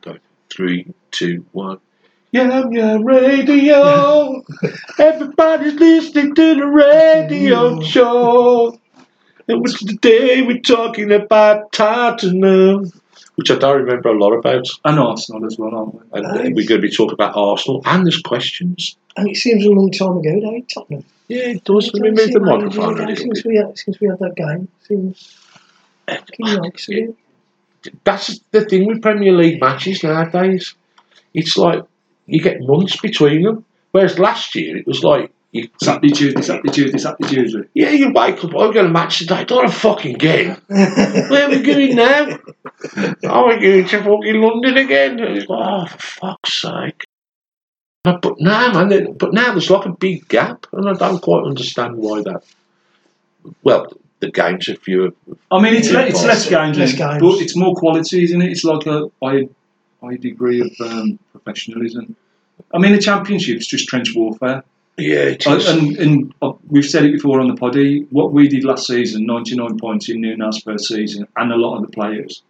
Go. Three, two, one. Yeah, yeah, radio. Everybody's listening to the radio mm. show. And what's the day we're talking about Tottenham? Which I don't remember a lot about. And Arsenal as well, aren't we? And we're going to be talking about Arsenal, and there's questions. And it seems a long time ago, though, Tottenham. Yeah, it does. Let me move the microphone a ago little since we had since we had that game. Seems eh, fucking yikes, It- That's the thing with Premier League matches nowadays. It's like you get months between them. Whereas last year it was like, you, Saturday, Tuesday, Saturday, Tuesday, Saturday, Tuesday. yeah, you wake up, I've got a match today, not a fucking game. Where are we going now? Oh, we're going to fucking London again. Like, oh, for fuck's sake. But, but now, man, but now there's like a big gap, and I don't quite understand why that. Well, the games are fewer. I mean, it's, le- it's less games, less games. but it's more quality, isn't it? It's like a high, high degree of um, professionalism. I mean, the championship's just trench warfare. Yeah, it Uh, and and uh, we've said it before on the poddy. What we did last season, 99 points in Nuno's first season, and a lot of the players,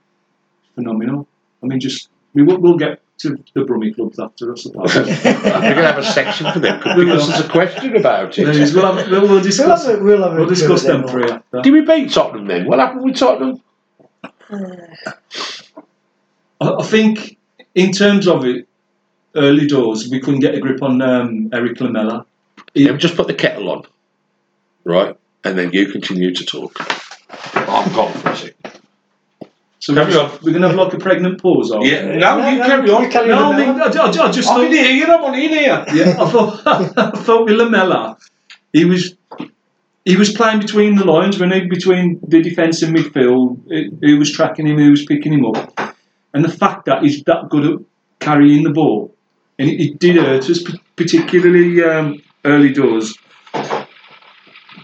phenomenal. I mean, just we will, we'll get to the Brummy clubs after, us. suppose. We're going to have a section for them because there's a question about There is- it. we'll, have, we'll, we'll We'll discuss. have a, we'll have We'll discuss them with three after. Did we beat Tottenham then? What happened with Tottenham? I, I think in terms of it, early doors, we couldn't get a grip on um, Erik Lamela. Yeah, just put the kettle on, right? And then you continue to talk. I'm gone for a second. So Carry we're, on. we're going to have like a pregnant pause. we? Yeah, no, No, you no, carry you on. carry No, on. I mean, I, I, I just I'm thought, in here, I'm on in here. yeah, I thought, I thought with Lamela, he was he was playing between the lines, when he between the defence and midfield. Who- Who was tracking him? Who was picking him up? And the fact that he's that good at carrying the ball, and it, it did hurt us, particularly um, early doors.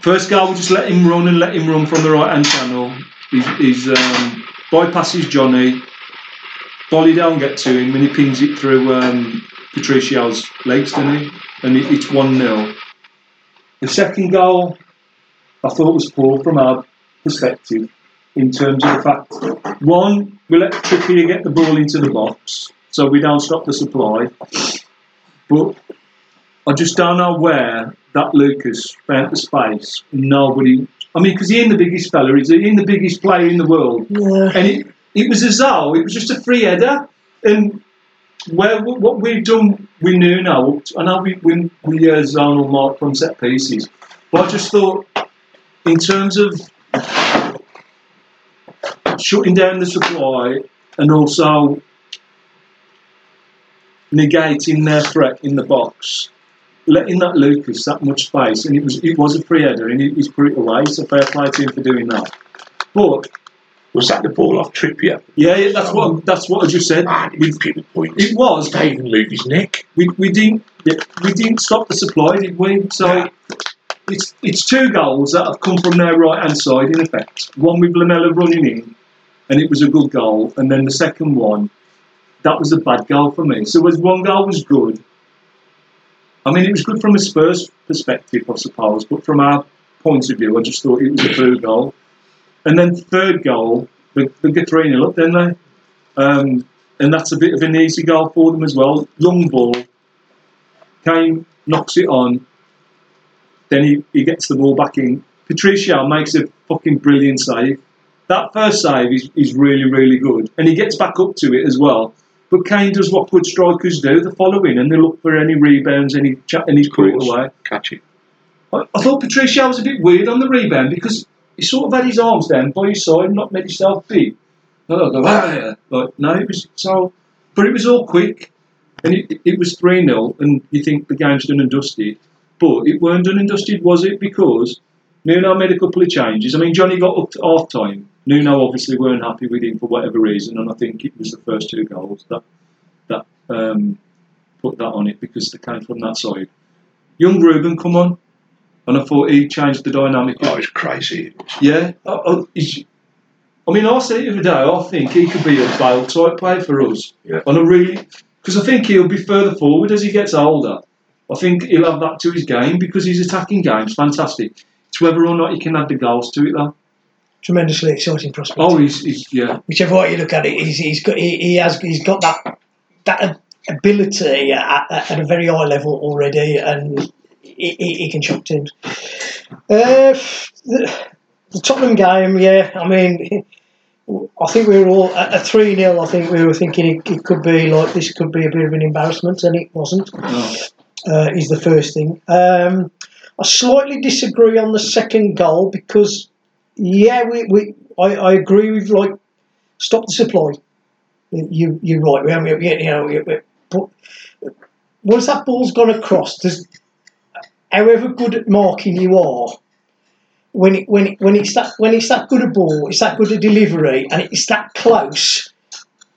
First goal, we just let him run and let him run from the right hand channel. He's, he's um, bypasses Johnny. Volley down, get to him, and he pins it through um, Patricio's legs, doesn't he? And it, it's 1 0. The second goal, I thought was poor from our perspective in terms of the fact one, we let Trippier get the ball into the box, so we don't stop the supply. But I just don't know where that Lucas found the space. Nobody. I mean, because he ain't the biggest fella, he's he ain't the biggest player in the world. Yeah. And it, it was as though it was just a free header. And where what we've done, we knew now. I know we we, we uh, zone or mark from set pieces, but I just thought, in terms of shutting down the supply and also negating their threat in the box, letting that Lucas that much space, and it was it was a free header, and he's put it away. So fair play to him for doing that. But Was that the ball off Trippier? yeah, yeah, that's what that's what I just said. Ah, it was pinpoint. It was. Move his neck. We, we didn't yeah, we didn't stop the supply, did we? So it's it's two goals that have come from their right hand side in effect. One with Lamela running in, and it was a good goal, and then the second one, that was a bad goal for me. So as one goal was good. I mean, it was good from a Spurs perspective, I suppose, but from our point of view, I just thought it was a through goal. And then third goal, they, they get 3 0 up, didn't they? Um, and that's a bit of an easy goal for them as well. Long ball, Kane knocks it on, then he, he gets the ball back in. Patricio makes a fucking brilliant save. That first save is, is really, really good. And he gets back up to it as well. But Kane does what good strikers do, the following, and they look for any rebounds, any cha- he's put away. Catch it. I, I thought Patricio was a bit weird on the rebound because he sort of had his arms down by his side, and not made himself big. And I go, ah. Like, no, it was so, but it was all quick, and it, it was 3 0, and you think the game's done and dusted. But it weren't done and dusted, was it? Because Nuno made a couple of changes. I mean, Johnny got up to half time. Nuno obviously weren't happy with him for whatever reason, and I think it was the first two goals that that um, put that on it because they came from that side. Young Ruben come on, and I thought he changed the dynamic. Oh, it's crazy. Yeah, I, I, I mean, I said it the other day. I think he could be a Bale type player for us, Yeah. and I really because I think he'll be further forward as he gets older. I think he'll have that to his game because his attacking game's fantastic. It's whether or not he can add the goals to it though. Tremendously exciting prospect. Oh, he's, he's yeah. Whichever way you look at it, he's, he's got he, he has he's got that that ability at, at, a very high level already, and he, he, he can shock teams. Uh, the, the Tottenham game, yeah, I mean. I think we were all at 3 0. I think we were thinking it, it could be like this could be a bit of an embarrassment, and it wasn't. No. uh, is the first thing. Um, I slightly disagree on the second goal because, yeah, we, we I, I agree with like stop the supply. You you're right. We haven't you know, we- but once that ball's gone across, there's however good at marking you are. When it, when it, when it's that when it's that good a ball, it's that good a delivery, and it's that close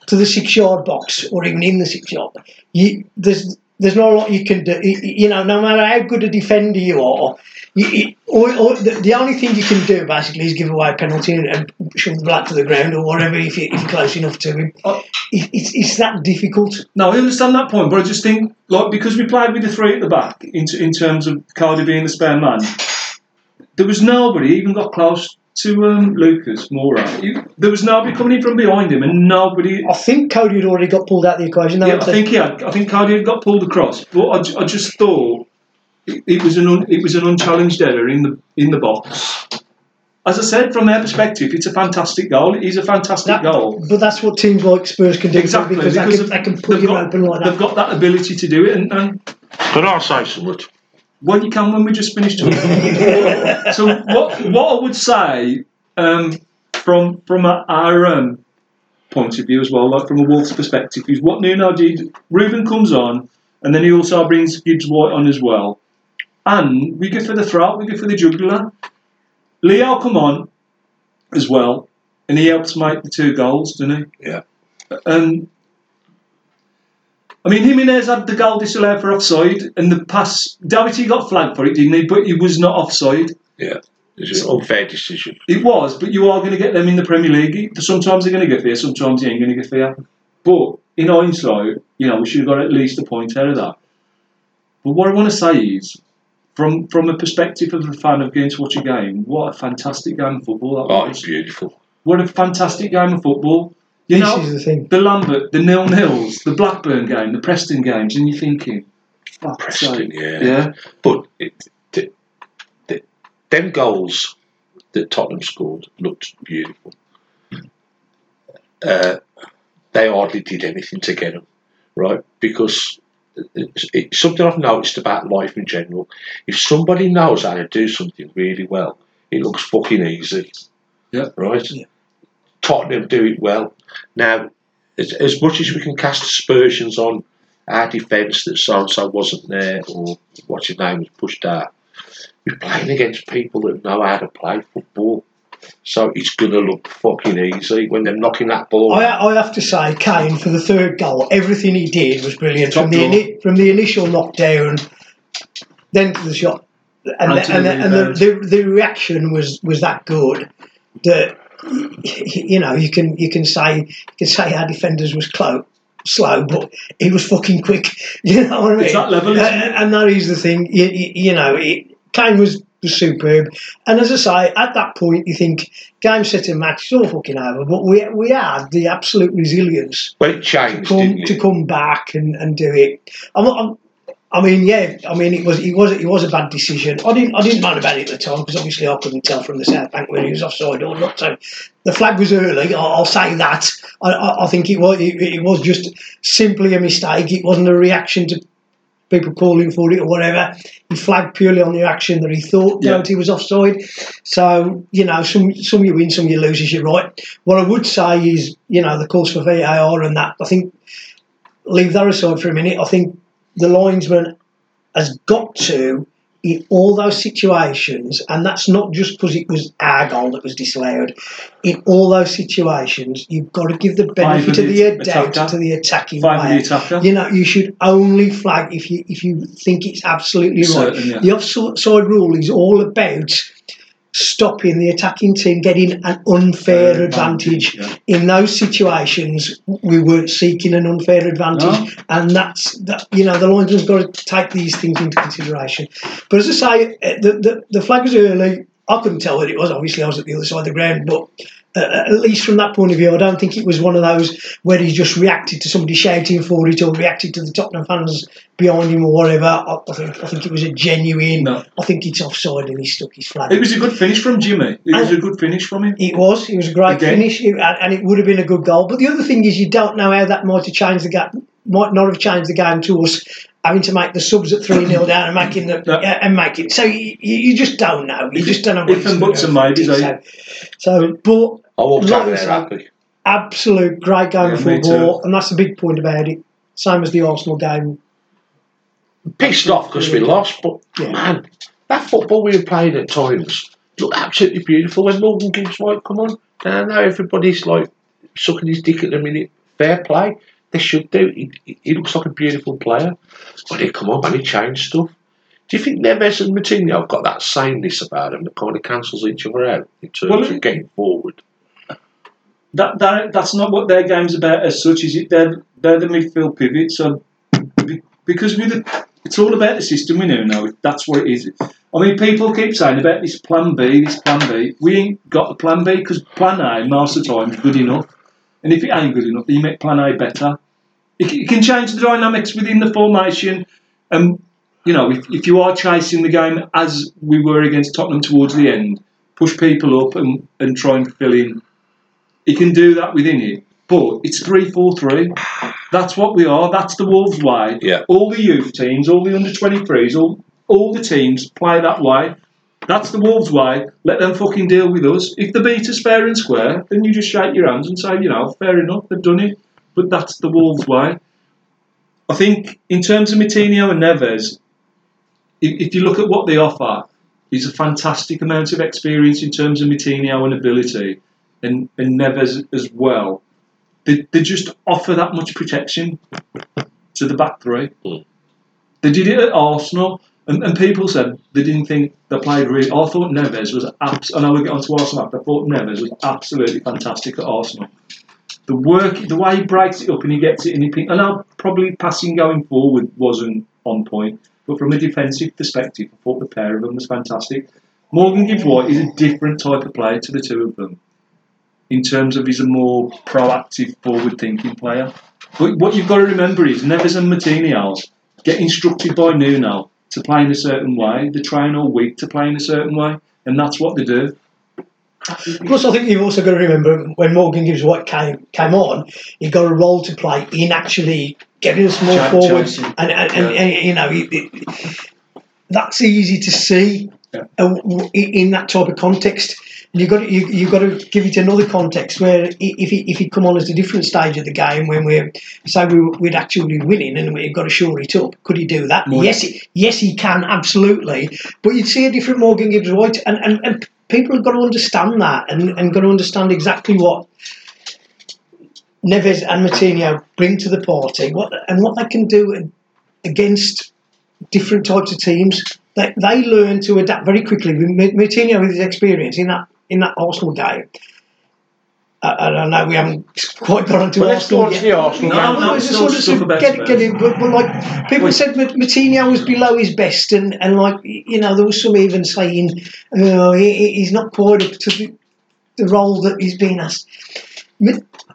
to the six yard box or even in the six yard, you, there's there's not a lot you can do. You, know, no matter how good a defender you are, you, or, or the, the only thing you can do basically is give away a penalty and, and shove the black to the ground or whatever if, you, if you're close enough to him. Oh. It, it's, it's that difficult. No, I understand that point, but I just think like because we played with the three at the back in, in terms of Coady being the spare man, there was nobody even got close to um, Lucas Moura. You- There was nobody coming in from behind him, and nobody. I think Coady had already got pulled out of the equation. Yeah, I think he had. I think Coady had got pulled across, but I, I just thought it, it was an un, it was an unchallenged error in the in the box. As I said, from their perspective, it's a fantastic goal. It is a fantastic That- goal. But that's what teams like Spurs can do Exactly, because, because they, can, they can pull they've you got- open like that. They've got that ability to do it, and, and But I'll say something. Well, you can when we just finished talking. so what what I would say um, from from a- our um, point of view as well, like from a Wolves perspective, is what Nuno did. Ruben comes on, and then he also brings Gibbs White on as well, and we go for the throat, we go for the jugular. Leo come on as well, and he helps make the two goals, didn't he? Yeah. Um, I mean, Jimenez had the goal disallowed for offside, and the pass. Doherty got flagged for it, didn't he? But he was not offside. Yeah. It's an unfair decision. It was, but you are going to get them in the Premier League. Sometimes they're going to get fair, sometimes they ain't going to get fair. But in hindsight, you know, we should have got at least a point out of that. But what I want to say is, from from a perspective of a fan of going to watch a game, what a fantastic game of football that Oh, was. it's beautiful. What a fantastic game of football. You this know, is the thing. the Lambert, the nil nils, the Blackburn game, the Preston games, and you're thinking, fuck's Preston, sake. yeah. yeah. But it, the, the, them goals that Tottenham scored looked beautiful. Uh, they hardly did anything to get them, right? Because it's, it's something I've noticed about life in general. If somebody knows how to do something really well, it looks fucking easy. Yeah. Right? Yeah. Tottenham do it well. Now, as, as much as we can cast aspersions on our defence that so and so wasn't there or what's his name was pushed out, we're playing against people that know how to play football. So it's going to look fucking easy when they're knocking that ball. I, I have to say, Kane for the third goal, everything he did was brilliant. Top From the ini- from the initial knockdown, then to the shot, and, And the, and, the the, and the, the, the reaction was was that good that you know you can you can say you can say our defenders was close. Slow, but he was fucking quick. You know what I mean? It's that level, isn't and, that is the thing. You, you, you know, it, Kane was, was superb. And as I say, at that point, you think game, set, and match, is all fucking over. But we we had the absolute resilience well, it to changed, come didn't to come back and, and do it. I'm, I'm, I mean, yeah, I mean, it was it was it was a bad decision. I didn't I didn't mind about it at the time because obviously I couldn't tell from the South Bank whether he was offside or not. So the flag was early. I'll, I'll say that. I, I, I think it was it, it was just simply a mistake. It wasn't a reaction to people calling for it or whatever. He flagged purely on the action that he thought Yeah. Doherty was offside. So you know, some some you win, some you lose. Is you're right. What I would say is, you know, the calls for VAR and that. I think leave that aside for a minute. I think the linesman has got to in all those situations, and that's not just because it was our goal that was disallowed. In all those situations, you've got to give the benefit of the doubt to the attacking player. You know, you should only flag if you if you think it's absolutely right. Certain, yeah. The offside rule is all about stopping the attacking team getting an unfair Fair advantage. yeah. In those situations, we weren't seeking an unfair advantage, and that's that. You know, the linesman's got to take these things into consideration. But as I say, eh, the the, the flag was early. I couldn't tell what it was. Obviously, I was at the other side of the ground, but at least from that point of view, I don't think it was one of those where he just reacted to somebody shouting for it or reacted to the Tottenham fans behind him or whatever. I, I think I think it was a genuine. No. I think it's offside and he stuck his flag. It was a good finish from Jimmy. It was a good finish from him. It was. It was a great Again. finish, it- and and it would have been a good goal. But the other thing is, you don't know how that might have changed the game. Might not have changed the game to us having to make the subs at three 0 down and making the Yeah. yeah, and making. So you, you you just don't know. You If just don't know. What if it's and gonna buts and maybes, for. eh? So, but I walked Like out you there happy. absolute great game Yeah, of me football, and that's the big point about it. Same as the Arsenal game. Pissed off because we lost, but Yeah. man, that football we were playing at times looked absolutely beautiful. When Morgan Gibbs like, come on, now, now everybody's like sucking his dick at the minute. Fair play, they should do. He, he- looks like a beautiful player, but he come on, man, he changed stuff. Do you think Neves and Moutinho have got that sameness about them that kind of cancels each other out in terms Well, of getting forward? That, that that's not what their game's about as such. Is it? They're they're the midfield pivot. So be- because with the, it's all about the system we know now. That's what it is. I mean, people keep saying about this plan B, this plan B. We ain't got the plan B because plan A most of the time is good enough. And if it ain't good enough, then you make plan A better. It, it can change the dynamics within the formation. And you know, if, if you are chasing the game as we were against Tottenham towards the end, push people up and, and try and fill in. He can do that within it. But it's 3 4 3. That's what we are. That's the Wolves way. Yeah. All the youth teams, all the under 23s, all, all the teams play that way. That's the Wolves way. Let them fucking deal with us. If they beat us fair and square, then you just shake your hands and say, you know, fair enough, they've done it. But that's the Wolves way. I think in terms of Moutinho and Neves, if, if you look at what they offer, there's a fantastic amount of experience in terms of Moutinho and ability, and, and Neves as well. They, they just offer that much protection to the back three. Mm. They did it at Arsenal, and, and people said they didn't think they played really. I thought Neves was abs- and I we get onto Arsenal after. I thought Neves was absolutely fantastic at Arsenal. The work, the way he breaks it up and he gets it, and he I know probably passing going forward wasn't on point, but from a defensive perspective, I thought the pair of them was fantastic. Morgan Gibbs White is a different type of player to the two of them in terms of he's a more proactive, forward thinking player. But what you've got to remember is Neves and Moutinho get instructed by Nuno to play in a certain way. They train all week to play in a certain way, and that's what they do. Plus, I think you've also got to remember when Morgan Gibbs White came came on, he got a role to play in actually getting us more Ch- forward, chasing. and, and, and, Yeah. and, you know it, it, that's easy to see Yeah. in that type of context. You got to, you you got to give it another context where if he if he come on at a different stage of the game when we're say we, we'd actually winning and we've got to shore it up, could he do that? More- Yes, he, yes he can absolutely. But you'd see a different Morgan Gibbs White, and, and, and people have got to understand that and, and got to understand exactly what Neves and Moutinho bring to the party, what and what they can do against different types of teams. They, they learn to adapt very quickly. With Ma- Moutinho, with his experience in that in that Arsenal game, I, I don't know we haven't quite got onto Well, let's Arsenal go on yet. the Arsenal No, game. no, it's it's sort of get, get in, but, but like people Wait. said, Mat- Moutinho was below his best, and, and like you know, there was some even saying, oh, he, he- he's not quite up to the, the role that he's been asked.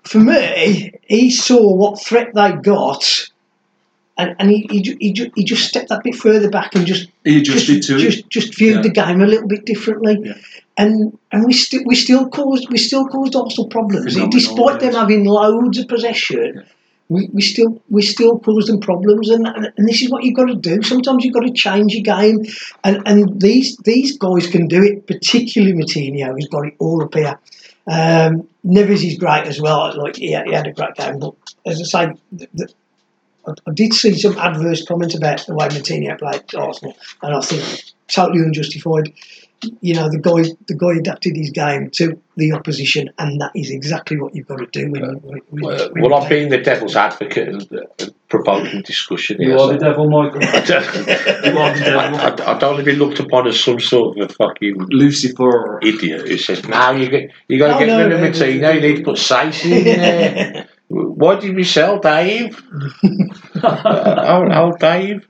For me, he saw what threat they got, and, and he, he, he, he just stepped that bit further back and just He adjusted just, to it. just, just viewed Yeah. the game a little bit differently. Yeah. And and we still we still caused we still caused Arsenal problems. Phenomenal, Despite them having loads of possession, Yeah. we, we still we still cause them problems and, and and this is what you've got to do. Sometimes you've got to change your game and, and these these guys can do it, particularly Moutinho, who's got it all up here. Um, Neves is great as well. Like he, had- he had a great game, but as I say, the, the, I, I did see some adverse comments about the way Moutinho played Arsenal, and I think totally unjustified. You know, the guy the guy adapted his game to the opposition, and that is exactly what you've got to do when, you when, when, Well, when well, I'm play. being the devil's advocate and, and provoking discussion You here. are so- the devil, Michael. I don't, You are the devil. I, I, I don't want to be looked upon as some sort of a fucking Lucifer. idiot who says, "No, you get you got to No, get no, rid of no, Moutinho. You need to put Saiss in there." Why did we sell Dave? oh, oh, Dave.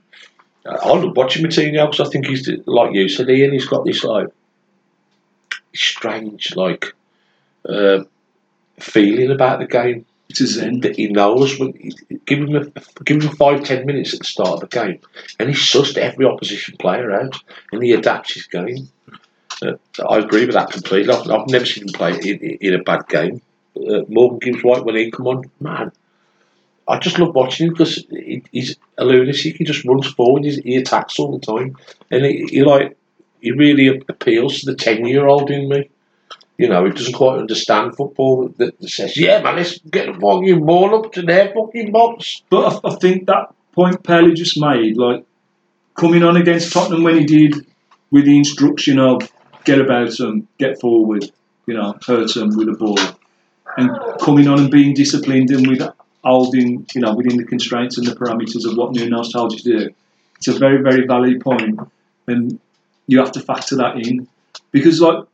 I love watching Moutinho because I think he's like you said, Ian. He's got this like strange, like, uh, feeling about the game It's a zen. that he knows. When, give him a, give him five ten minutes at the start of the game, and he sussed every opposition player out, and he adapts his game. Uh, I agree with that completely. I've, I've never seen him play in, in a bad game. Uh, Morgan Gibbs White when he come on, man. I just love watching him because he, he's a lunatic. He just runs forward. He attacks all the time, and he, he like he really appeals to the ten year old in me. You know, he doesn't quite understand football. That, that says, "Yeah, man, let's get the fucking ball up to their fucking box." But I, I think that point Pelly just made, like coming on against Tottenham when he did, with the instruction of get about them, get forward, you know, hurt them with the ball, and coming on and being disciplined and with holding, you know, within the constraints and the parameters of what Nuno's told you to do. It's a very, very valid point, and you have to factor that in because, like.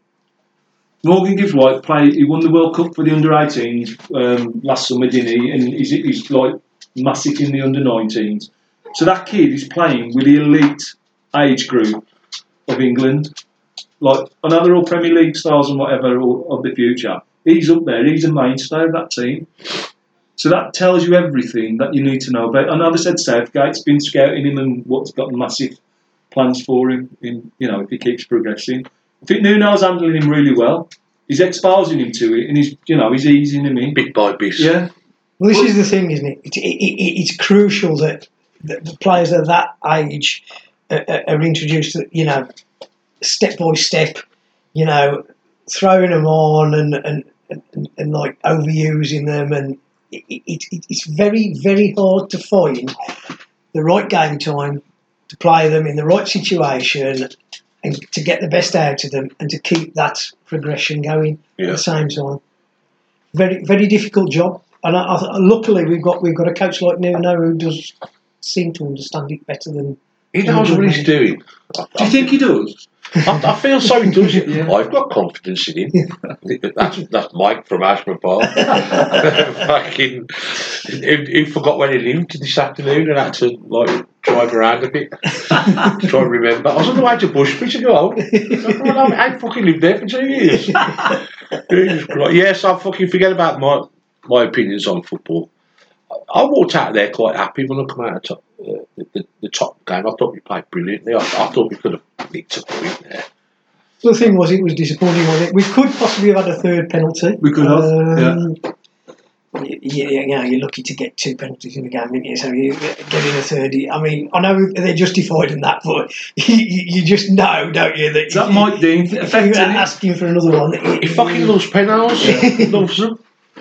Morgan Gibbs White played. He won the World Cup for the under 18s um, last summer, didn't he? And he's, he's like massive in the under 19s. So that kid is playing with the elite age group of England. Like, another all Premier League stars and whatever of the future. He's up there, he's a mainstay of that team. So that tells you everything that you need to know about. I know they said Southgate's been scouting him and what's got massive plans for him in you know if he keeps progressing. I think Nuno's handling him really well. He's exposing him to it and he's you know, he's easing him in. Bit by bit. Yeah. Well, this is the thing, isn't it? It, it, it? It's crucial that, that the players of that age are, are- are introduced, you know, step by step, you know, throwing them on and, and, and, and like overusing them. And it, it, it, it's very, very hard to find the right game time to play them in the right situation and to get the best out of them and to keep that progression going at the same time. Very, very difficult job. And I, I, luckily, we've got we've got a coach like Nuno who does seem to understand it better than. He knows what he's doing. I, Do you think he does? I, I feel so he does it. Yeah. I've got confidence in him. That's that's Mike from Ashmore Park. Fucking, he, he forgot where he lived this afternoon and had to like drive around a bit. to try and remember. I was on the way to Bushby to go home. I, I fucking lived there for two years. Yes, I fucking forget about my my opinions on football. I walked out of there quite happy when I come out of top, uh, the, the, the top game. I thought we played brilliantly. I, I thought we could have nicked a point there. The thing was, it was disappointing, wasn't it? We could possibly have had a third penalty. We could have, Um, y- Yeah, yeah, yeah, you're lucky to get two penalties in the game, aren't you? So you getting a third. I mean, I know they're justified in that, but you, you just know, don't you, that Is that if- Mike Dean if you're asking for another one. He fucking loves penalties. He loves them.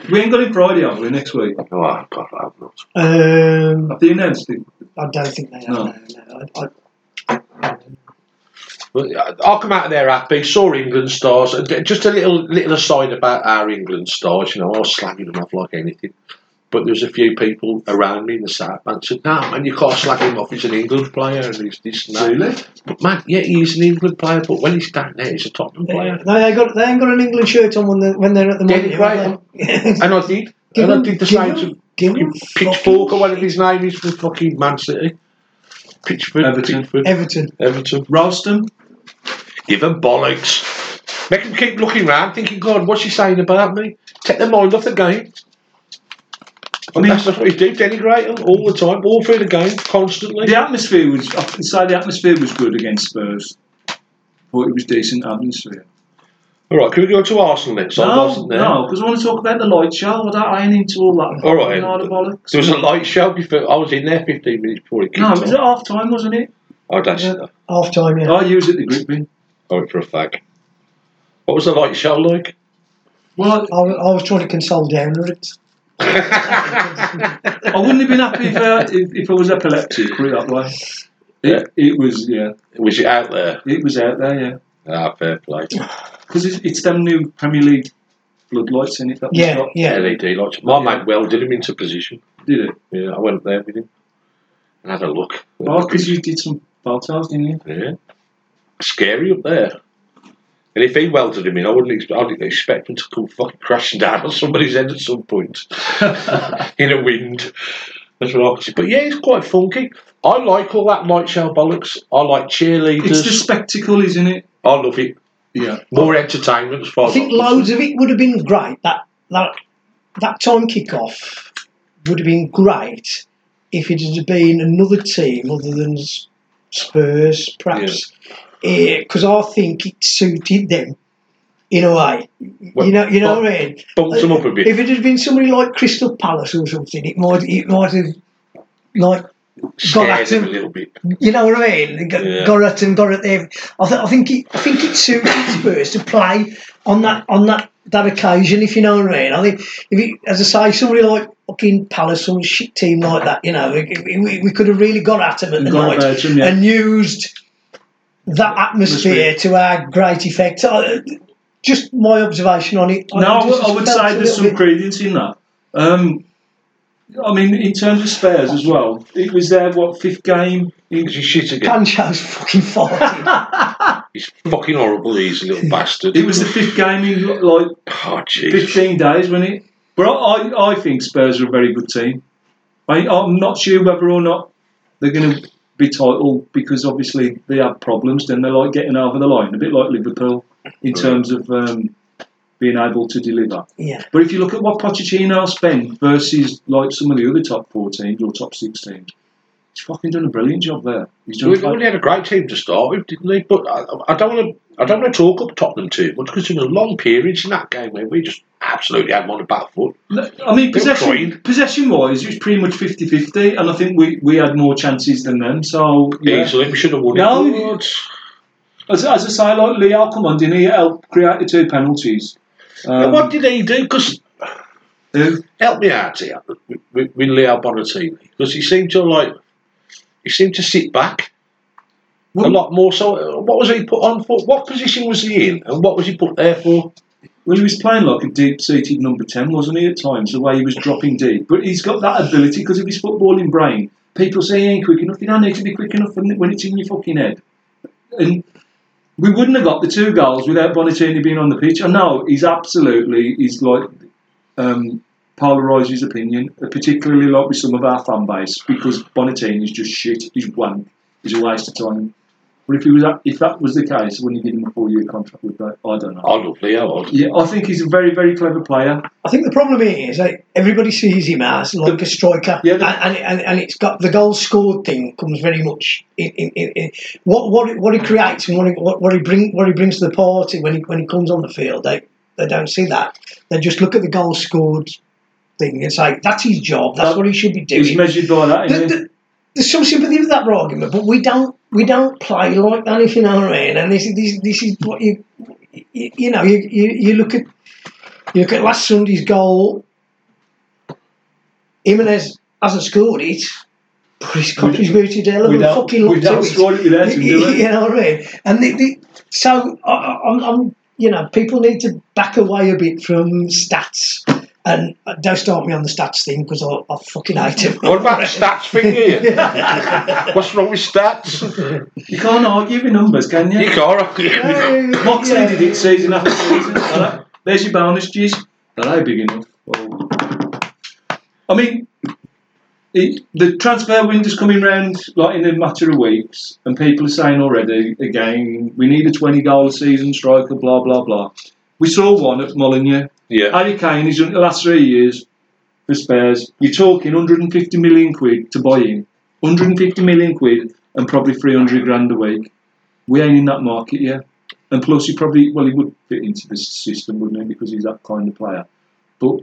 We ain't got him Friday, have we, next week? Oh, God, I have not. Um, Have they announced it? I don't think they have. No. No. No, I, I, But uh, I'll come out of there happy. Saw England stars. Just a little little aside about our England stars. You know, I was slagging them off like anything. But there was a few people around me in the South Bank said, "No, man, you can't slag him off. He's an England player, and he's this and that." Really? But man, yeah, he's an England player. But when he's down there, he's a Tottenham player. no, they got they ain't got an England shirt on when they're when they're at the Denigrate monitor. have they? And I did. Give and I did the give same him- to give him fucking Pitchfork or whatever his name is from fucking Man City. Pitchford, Everton. Pitchford, Everton. Everton. Ralston? Give him bollocks. Make him keep looking round, thinking, God, what's he saying about me? Take their mind off the game. I mean, That's what he do, denigrate them all the time, all through the game, constantly. the atmosphere was, I can say the atmosphere was good against Spurs. But it was decent atmosphere. All right, can we go to Arsenal next? No, wasn't no, because I want to talk about the light show. I don't, I into all that. All right. The bollocks. There was a light show before. I was in there 15 minutes before it kicked No, it was off. at half time, wasn't it? Oh, that's Yeah. Half time, yeah. I used it the gripping. Eh? oh, for a fag. What was the light show like? Well, I, was- I was trying to console Downer. It. I wouldn't have been happy if, uh, if, if I was epileptic, put it that way. It, it was, yeah, was it out there? it was out there, yeah. Ah, fair play. Because it's, it's them new Premier League floodlights in it that Yeah, got. yeah. LED lights. My mate welded him into position. Did it? Yeah, I went up there with him and had a look. Oh, because you did some photos, didn't you? Yeah. Scary up there. And if he welded him in, I wouldn't expect, I'd expect him to come fucking crashing down on somebody's head at some point in a wind. That's what I could see. But yeah, it's quite funky. I like all that light show bollocks. I like cheerleaders. It's the spectacle, isn't it? I love it. Yeah. More entertainment as far I as think I'm loads of it would have been great. That that that time kick-off would have been great if it had been another team other than Spurs, perhaps. Eh, because I think it suited them in a way. Well, you know, you know well, what I mean. bumped them up a bit. If it had been somebody like Crystal Palace or something, it might it might have like Scared at them a little bit. you know what I mean? Got, Yeah. got at them, got at them. I, th- I think it, I think it suited Spurs to play on that on that, that occasion. If you know what I mean. I think if it, as I say, somebody like fucking Palace, or some shit team like that, you know, we, we, we could have really got at them at the Got night about 'em, yeah. and used that atmosphere to our great effect. Uh, just my observation on it. No, I would, I would say there's little some credence in that. Um, I mean, in terms of Spurs as well, it was their what fifth game. In, Is he shit again? Pancho's fucking farting. He's fucking horrible, he's a little bastard. it was the fifth game in like Oh, jeez. 15 days, wasn't it? But I, I think Spurs are a very good team. I, I'm not sure whether or not they're going to be title because obviously they have problems. Then they're like getting over the line, a bit like Liverpool in terms of um, being able to deliver. yeah. But if you look at what Pochettino spent versus like some of the other top four teams or top six teams, he's fucking done a brilliant job there. He's done. We a only had a great team to start with, didn't they? But I, I don't want to. I don't want to talk up Tottenham too much because there was a long periods in that game where we just absolutely had them on the back foot. I mean, possession, possession wise, it was pretty much 50 50, and I think we, we had more chances than them. So, yeah. Easily, we should have won No, it. But- As, as I say, like Leo, come on, didn't he help create the two penalties? And Um, what did he do? Because who? help me out here with, with, with Leo Bonatini because he seemed to like he seemed to sit back a lot more. So, what was he put on for? What position was he in, and what was he put there for? Well, he was playing like a deep seated number 10, wasn't he, at times, the way he was dropping deep. But he's got that ability because of his footballing brain. People say he ain't quick enough. You don't need to be quick enough when when it's in your fucking head. And we wouldn't have got the two goals without Bonatini being on the pitch. I know he's absolutely, he's like, um, polarises his opinion, particularly like with some of our fan base, because Bonatini is just shit. He's wank. He's a waste of time. But if he was, if that was the case, when you give him a four-year contract with that, I don't know. I love Leo. I- Yeah, I think he's a very, very clever player. I think the problem is that everybody sees him as like a striker, Yeah, the- and, and, and, and it's got the goal scored thing comes very much in, in, in, in what what it- what he creates and what he, what, what he bring what he brings to the party when he when he comes on the field. They they don't see that. They just look at the goal scored thing and say that's his job. That's what he should be doing. He's measured by that, The- the- there's some sympathy with that argument, but we don't we don't play like that, if you know what I mean. And this is this, this is what you you, you know you, you you look at you look at last Sunday's goal. Jimenez hasn't scored it, but he's contributed a hell of a Without, fucking lot to it. scoring it without him, do You know what I mean? And the, the, so I- I'm, I'm, you know, people need to back away a bit from stats. And uh, don't start me on the stats thing because I, I fucking hate them. What about the stats thing here? What's wrong with stats? You can't argue with numbers, can you? You can't argue with it. Uh, Moxley yeah. did it season after season. Alright, There's your bonus, geez. That ain't big enough. Well, I mean, it, the transfer window's coming round like in a matter of weeks, and people are saying already again we need a 20 goal a season striker, blah blah blah. We saw one at Molineux. Yeah. Harry Kane is in the last three years for Spurs. You're talking 150 million quid to buy him. 150 million quid and probably 300 grand a week. We ain't in that market yet. And plus, he probably, well, he would fit into the system, wouldn't he? Because he's that kind of player. But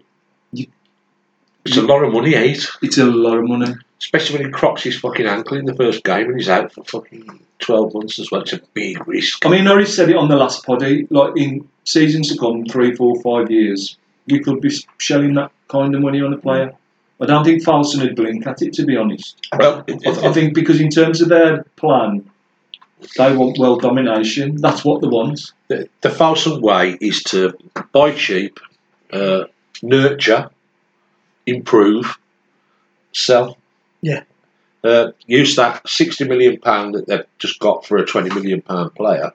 It's a lot of money, eight. it's a lot of money. Especially when he crocks his fucking ankle in the first game and he's out for fucking 12 months as well. It's a big risk. I mean, Norris said it on the last poddy, like in seasons to come, three, four, five years, you could be shelling that kind of money on a player. I don't think Fosun would blink at it, to be honest. Well, I, I think because in terms of their plan, they want world domination. That's what they want. the, the Fosun way is to buy cheap, uh, nurture, improve, sell. Yeah. Uh, use that sixty million pound that they've just got for a twenty million pound player,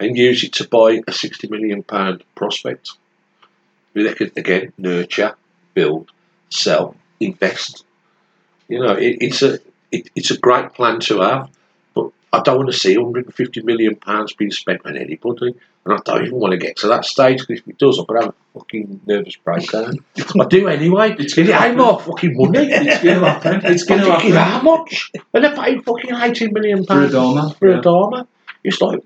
and use it to buy a sixty million pound prospect. They could again nurture, build, sell, invest. You know, it, it's a it, it's a great plan to have, but I don't want to see 150 million pounds being spent on anybody, and I don't even want to get to that stage because if it does, I'm gonna have a fucking nervous breakdown. I do anyway. It's It gonna ain't my fucking money. It's going to happen. It's going to Fucking happen. how much? And they're paying fucking 18 million pounds For a For yeah. It's like,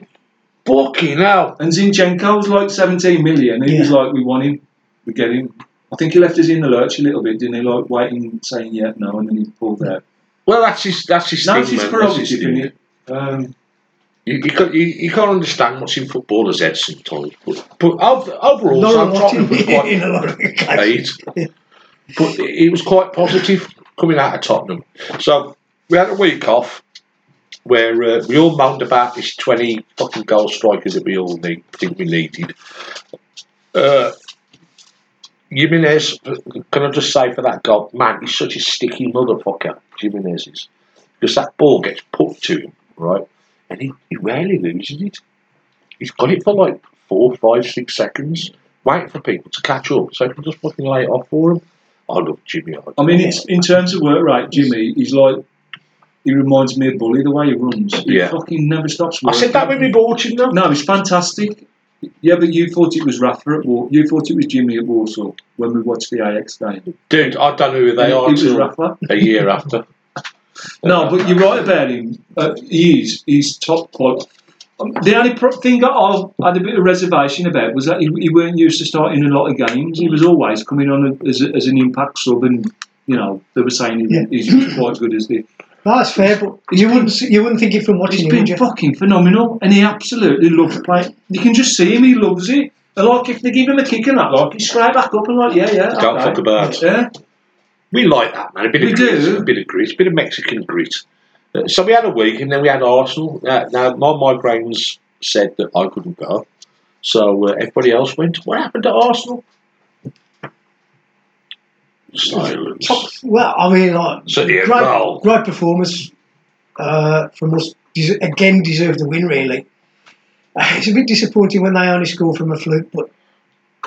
fucking hell. And Zinchenko was like 17 million. He was like, we want him, we get him. I think he left us in the lurch a little bit, didn't he? Like waiting, saying yeah, no, and then he pulled out. Well, that's his, that's his Now thing, it's his man. That's prerogative, his thing. isn't it? Um, You, you, can't, you, you can't understand what's in footballers' heads sometimes. But, but overall, Not a lot Tottenham in, was quite in a lot of cases. eight. But he was quite positive coming out of Tottenham. So we had a week off where uh, we all moaned about this 20 fucking goal strikers that we all need, think we needed. Uh, Jimenez, can I just say for that goal, man, he's such a sticky motherfucker, Jimenez is. Because that ball gets put to him, right? And he, he rarely loses it. He's got it for like four, five, six seconds, waiting for people to catch up so he can just fucking lay it off for him. I love Jimmy. I mean, it's, in terms of work rate, Jimmy, he's like, he reminds me of Bully the way he runs. He Yeah. fucking never stops running. I said that when we bought him, though. No, he's fantastic. Yeah, but you thought it was Rafa at War. You thought it was Jimmy at Warsaw when we watched the AX game. Dude, I don't know who they are it was until Rafa. a year after. No, but you're right about him. Uh, he is. He's top quality. Um, The only thing that I had a bit of reservation about was that he, he weren't used to starting a lot of games. He was always coming on as, a, as an impact sub, and you know they were saying he, Yeah. he's just quite good as the. No, that's fair, but you wouldn't you wouldn't think it from watching He's him, been would you? fucking phenomenal, and he absolutely loves playing. You can just see him; he loves it. And like if they give him a kick and that, like he's straight back up and like, yeah, yeah, Don't okay. fuck about. Yeah, We like that, man. A bit We of grit, do. a bit of grit, a bit of Mexican grit. Uh, So we had a week, and then we had Arsenal. Uh, now my migraines said that I couldn't go, so uh, everybody else went. What happened to Arsenal? Silence. Top, well, I mean, like, yeah, great, well, great performance uh, from us. Des- again, deserved the win, really. Uh, it's a bit disappointing when they only score from a fluke, but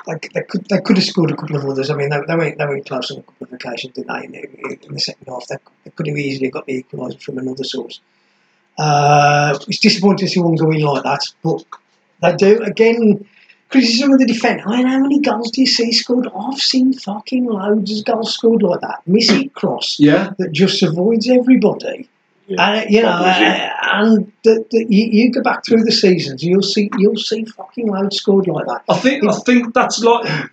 like they could they could have scored a couple of others. I mean, they, they went they went close on a couple of occasions, didn't they? In the, in the second half, they, they could have easily got the equaliser from another source. Uh, it's disappointing to see one go in like that, but they do again. Criticism of the defence. I mean, how many goals do you see scored? I've seen fucking loads of goals scored like that. Missy cross yeah. that just avoids everybody. Yeah. Uh, you know, uh, and the, the, you, you go back through the seasons, you'll see you'll see fucking loads scored like that. I think I think that's like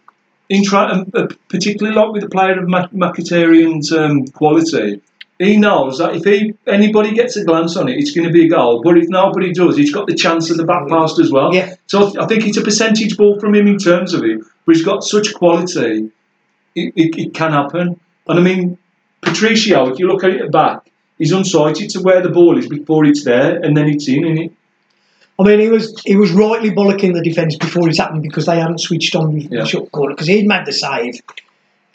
in try, um, uh, particularly like with the player of Mkhitaryan's um, quality. He knows that if he anybody gets a glance on it, it's going to be a goal. But if nobody does, he's got the chance of the back pass as well. Yeah. So I think it's a percentage ball from him in terms of it. But he's got such quality, it, it, it can happen. And I mean, Patricio, if you look at it back, he's unsighted to where the ball is before it's there, and then it's in, and it. I mean, he was he was rightly bollocking the defence before it happened because they hadn't switched on the Yeah. shot corner because he'd made the save.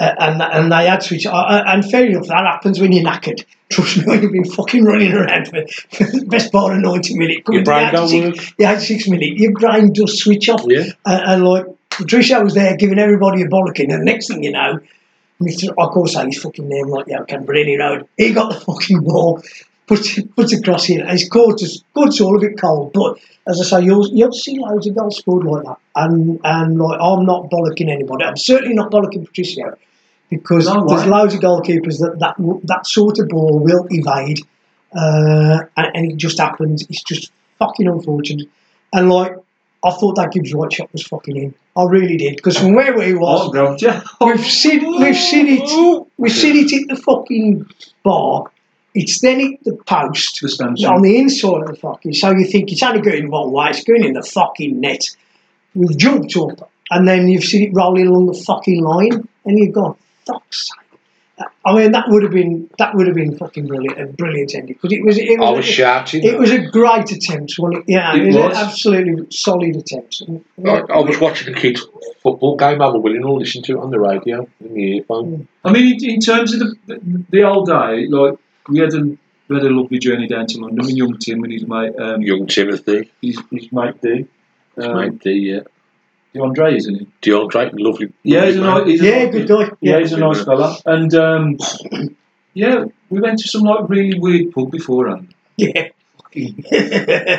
Uh, and and they had switched. Uh, uh, and fair enough, that happens when you're knackered. Trust me, you've been fucking running around for, best part of 90 minutes. Your brain don't 86 the 86 minute, your brain does switch off. Yeah. And, and like, Patricio was there giving everybody a bollocking, and the next thing you know, Mr. I can't say his fucking name like yeah, Canberra Road. He got the fucking ball, puts puts it across here, and his quarters, quarters all a bit cold. But as I say, you'll you'll see loads of goals scored like that, and and like I'm not bollocking anybody. I'm certainly not bollocking Patricio because there's loads of goalkeepers that that that sort of ball will evade, uh, and, and it just happens. It's just fucking unfortunate, and like. I thought that Gibbs White shot was fucking in. I really did because from where he was, Oh. We've seen we've seen it we've seen it hit the fucking bar. It's then hit the post The on the inside of the fucking. So you think it's only going one way. It's going in the fucking net. We've jumped up and then you've seen it rolling along the fucking line, and you've gone fuck's sake. I mean that would have been that would have been fucking brilliant, a brilliant ending because it was it I was, was shouting. it was a great attempt, wasn't it? Yeah, It it, was, was. an absolutely solid attempt. I, I was watching a kids' football game. I was willing to listen to it on the radio in the earphone. I mean, in, in terms of the, the the old day, like we had a we had a lovely journey down to London with young Tim and his mate, um, Young Timothy, his, his mate D. his Um, mate D, yeah. DeAndre, isn't he? DeAndre, lovely. Yeah, he's a lovely nice, he's a Yeah, nice- good guy. Yeah, he's a nice fella. And um, yeah, we went to some like really weird pub beforehand. Yeah, fucking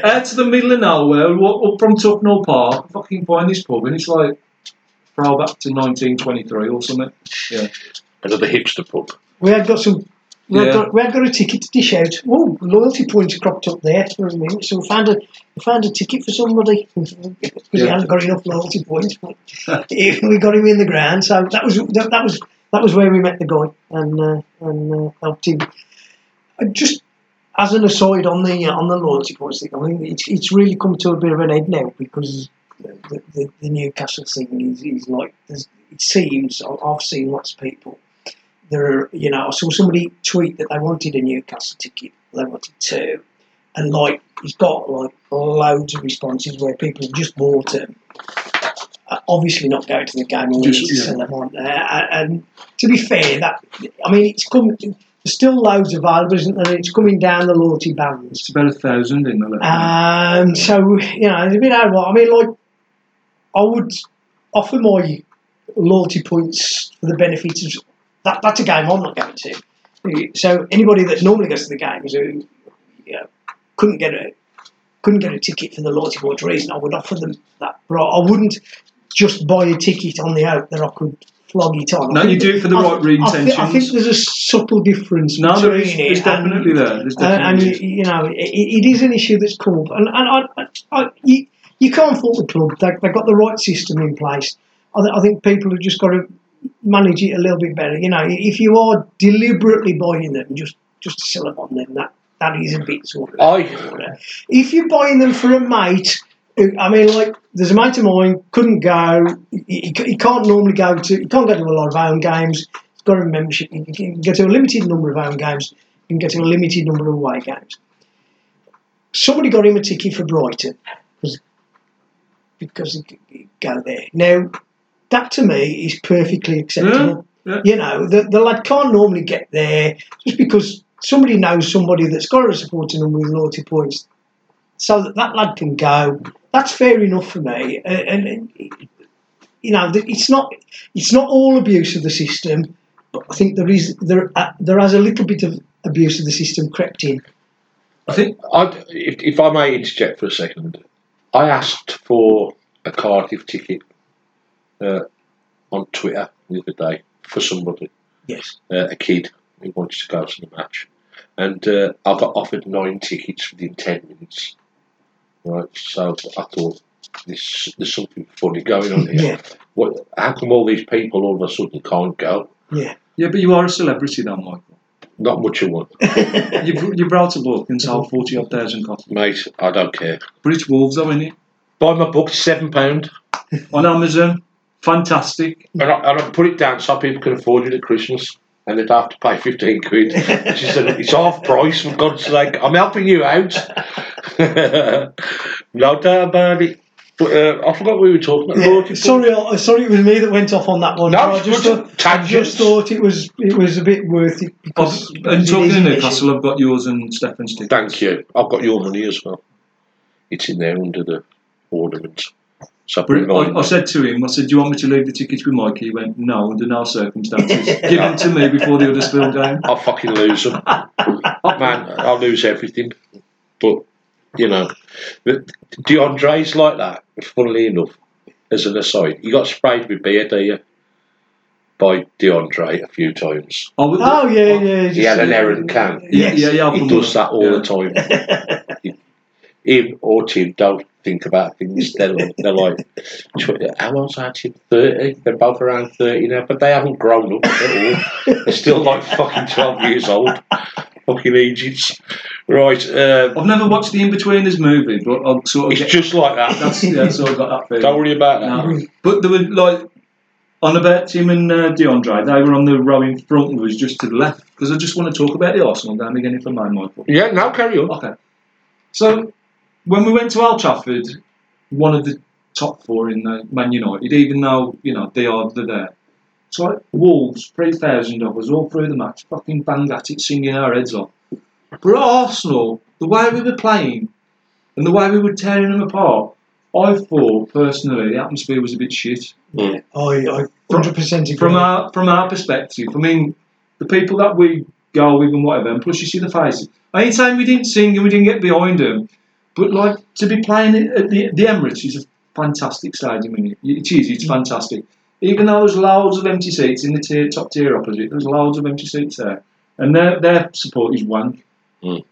out to the middle of nowhere, walk up from Tufnell Park, fucking find this pub, and it's like throw back to 1923 or something. Yeah. Another hipster pub. We had got some. We, had Yeah. got, we had got a ticket to dish out. Oh, loyalty points cropped up there for a minute. So we found a we found a ticket for somebody because he hadn't got enough loyalty points. But we got him in the ground. So that was that, that was that was where we met the guy and uh, and uh, helped him. Just as an aside on the uh, on the loyalty points thing, I mean it's it's really come to a bit of an end now because the, the, the Newcastle thing is, is like it seems I've seen lots of people. There are you know I saw somebody tweet that they wanted a Newcastle ticket, they wanted two, and like he's got like loads of responses where people have just bought them. Uh, obviously not going to the game or Just- to yeah. sell them on. Uh, and to be fair, that I mean it's come. There's still loads available, isn't there? It's coming down the loyalty bands. It's about a thousand in the left. Um, so you know, it's a bit what I mean. Like, I would offer my loyalty points for the benefits of that. That's a game I'm not going to. So anybody that normally goes to the games who you know, couldn't get a couldn't get a ticket for the loyalty points reason, I would offer them that. But I wouldn't just buy a ticket on the hope that I could flog it on. No, you do it for the I- right I, thi- I think there's a subtle difference No, there is, it and- definitely there. There's uh, and definitely you, know, it, it is an issue that's called, and, and I, I, I, you, you can't fault the club. They, they've got the right system in place. I, th- I think people have just got to manage it a little bit better. You know, if you are deliberately buying them just just to sell them on them, that that is a bit sort of. I If you're buying them for a mate, uh, I mean, like there's a mate of mine couldn't go. He, he, he can't normally go to. He can't go to a lot of home games. He's got a membership. He can get to a limited number of home games. He can get to a limited number of away games. Somebody got him a ticket for Brighton because because he could go there. Now that to me is perfectly acceptable. Yeah, yeah. You know, the, the lad can't normally get there just because somebody knows somebody that's got a supporting them with loyalty points, so that that lad can go. That's fair enough for me. And, and you know, it's not it's not all abuse of the system, but I think there is there uh, there has a little bit of abuse of the system crept in. I think I, if, if I may interject for a second, I asked for a Cardiff ticket uh, on Twitter the other day for somebody, Yes. uh, a kid who wanted to go to the match, and uh, I got offered nine tickets within ten minutes. Right, so I thought this there's something funny going on here. Yeah. What? How come all these people all of a sudden can't go? Yeah. yeah, but you are a celebrity now, Michael. Not much of one, You you brought a book and sold forty odd thousand copies. mate. I don't care. British Wolves, though, innit? Buy my book, seven pound. On Amazon, fantastic. And I, and I put it down so people can afford it at Christmas. And they'd have to pay 15 quid. She said, it's half price, for God's sake. I'm helping you out. no doubt about it. But uh, I forgot what we were talking about. Yeah, Loyalty sorry, I- sorry, it was me that went off on that one. No, I it's just, good thought, I just thought it was it was a bit worth it I've, because. and talking is of Newcastle. I've got yours and Stefan's tickets. Thank you. I've got your money as well. It's in there under the ornament. So But I. I said to him, I said, Do you want me to leave the tickets with Mikey? He went, No, under no circumstances. Give them to me before the Huddersfield game. I'll fucking lose them. Oh, man, I'll lose everything. But, you know, but DeAndre's like that, funnily enough, as an aside. You got sprayed with beer, do you? By DeAndre a few times. I would, Oh yeah, yeah. He had an errand can. Yeah, Yes. yeah, yeah. He does that all the time. Him or Tim don't think about things. They're, they're like, how old's our Tim? 30? They're both around 30 now, but they haven't grown up at all. They're still like fucking 12 years old. Fucking Egypts. Right, uh, I've never watched the Inbetweeners movie, but I've sort of it's get, just like that. that's yeah, sort of got that feeling. Don't worry about that. No. But there were like on about Tim and uh, DeAndre, they were on the row in front and was just to the left because I just want to talk about the Arsenal game again if I may, Michael. Yeah, now carry on. Okay. So when we went to Old Trafford, one of the top four in the Man United, even though you know they are they're there. So like Wolves, three thousand of us all through the match, fucking bang at it, singing our heads off. But at Arsenal, the way we were playing and the way we were tearing them apart, I thought personally the atmosphere was a bit shit. Oh, I, I 100% agree. From our from our perspective, I mean, the people that we go with and whatever. And plus, you see the faces. I ain't saying we didn't sing and we didn't get behind them, but like to be playing at the, the Emirates is a fantastic stadium. Isn't it? it is. It's fantastic. Even though there's loads of empty seats in the tier, top tier opposite, there's loads of empty seats there, and their their support is wank. Mm.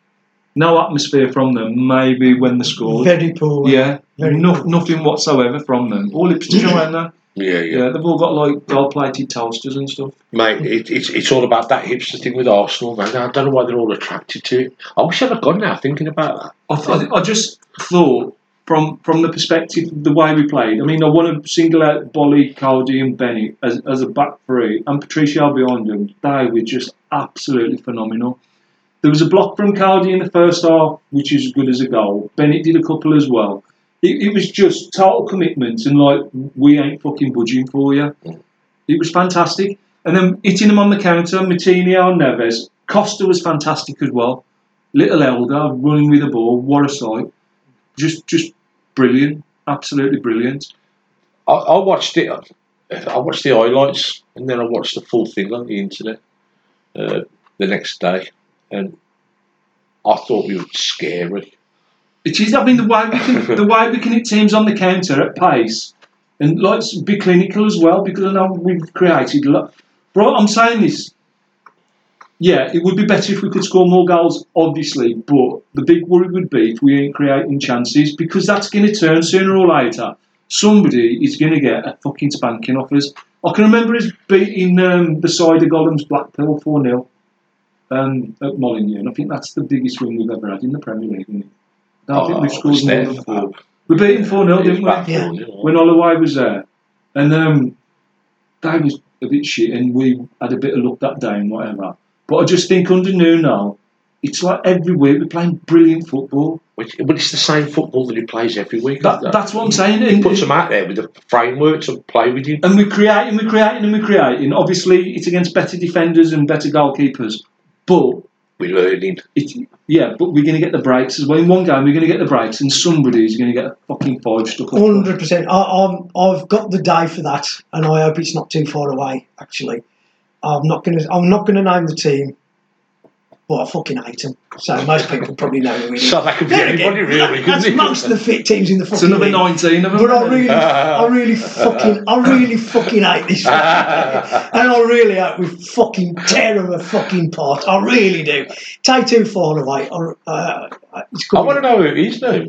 No atmosphere from them. Maybe when the score. Very poor. Yeah, Very no, poor. nothing whatsoever from them. All Ipswich around there. Yeah, yeah. Yeah, they've all got like gold-plated toasters and stuff. Mate, it, it's it's all about that hipster thing with Arsenal, man. I don't know why they're all attracted to it. I wish I'd have gone now thinking about that. I, th- I just thought from from the perspective of the way we played. I mean, I want to single out Boly, Coady, and Bennett as, as a back three, and Patricio behind them. They were just absolutely phenomenal. There was a block from Coady in the first half, which is as good as a goal. Bennett did a couple as well. It, it was just total commitment and like we ain't fucking budging for you. It was fantastic. And then hitting them on the counter, Moutinho and Neves. Costa was fantastic as well. Little Helder running with the ball, what a sight! Just, just brilliant, absolutely brilliant. I, I watched it. I watched the highlights and then I watched the full thing on the internet uh, the next day, and I thought we were scary. It is. I mean, the way we can, the way we can hit teams on the counter at pace, and like be clinical as well, because I know we've created. a lot. Bro, I'm saying this. Yeah, it would be better if we could score more goals, obviously, but the big worry would be if we ain't creating chances, because that's going to turn sooner or later. Somebody is going to get a fucking spanking off us. I can remember us beating um, the side of Gollum's Blackpool 4 0 um, at Molineux, and I think that's the biggest win we've ever had in the Premier League. Isn't it? I don't think we've Oh, scored more than four. We beat them 4 0, didn't we? Yeah. When Holloway was there. And um, they was a bit shit, and we had a bit of luck that day and whatever. But I just think under new now, it's like every week we're playing brilliant football. Which, but it's the same football that he plays every week. That, isn't it? that's what I'm saying. he And, puts them out there with the framework to play with him. and we're creating, we're creating, and we're creating. Obviously, it's against better defenders and better goalkeepers. But We're learning. it's yeah, but we're going to get the breaks as well. In one game, we're going to get the breaks, and somebody's going to get a fucking five stuck up. Hundred percent. I'm. I've got the day for that, and I hope it's not too far away. Actually, I'm not gonna. I'm not gonna name the team, but I fucking hate them. So most people probably know who it is. So that could be Then anybody, again, really, That's couldn't it? most of the fit teams in the It's fucking another league. 19 of them. But I isn't really, I really fucking, I really fucking hate this, fucking game. and I really hope we fucking tear them a fucking part. I really do. Take too far away. or, Uh, it's I want to know who it is now.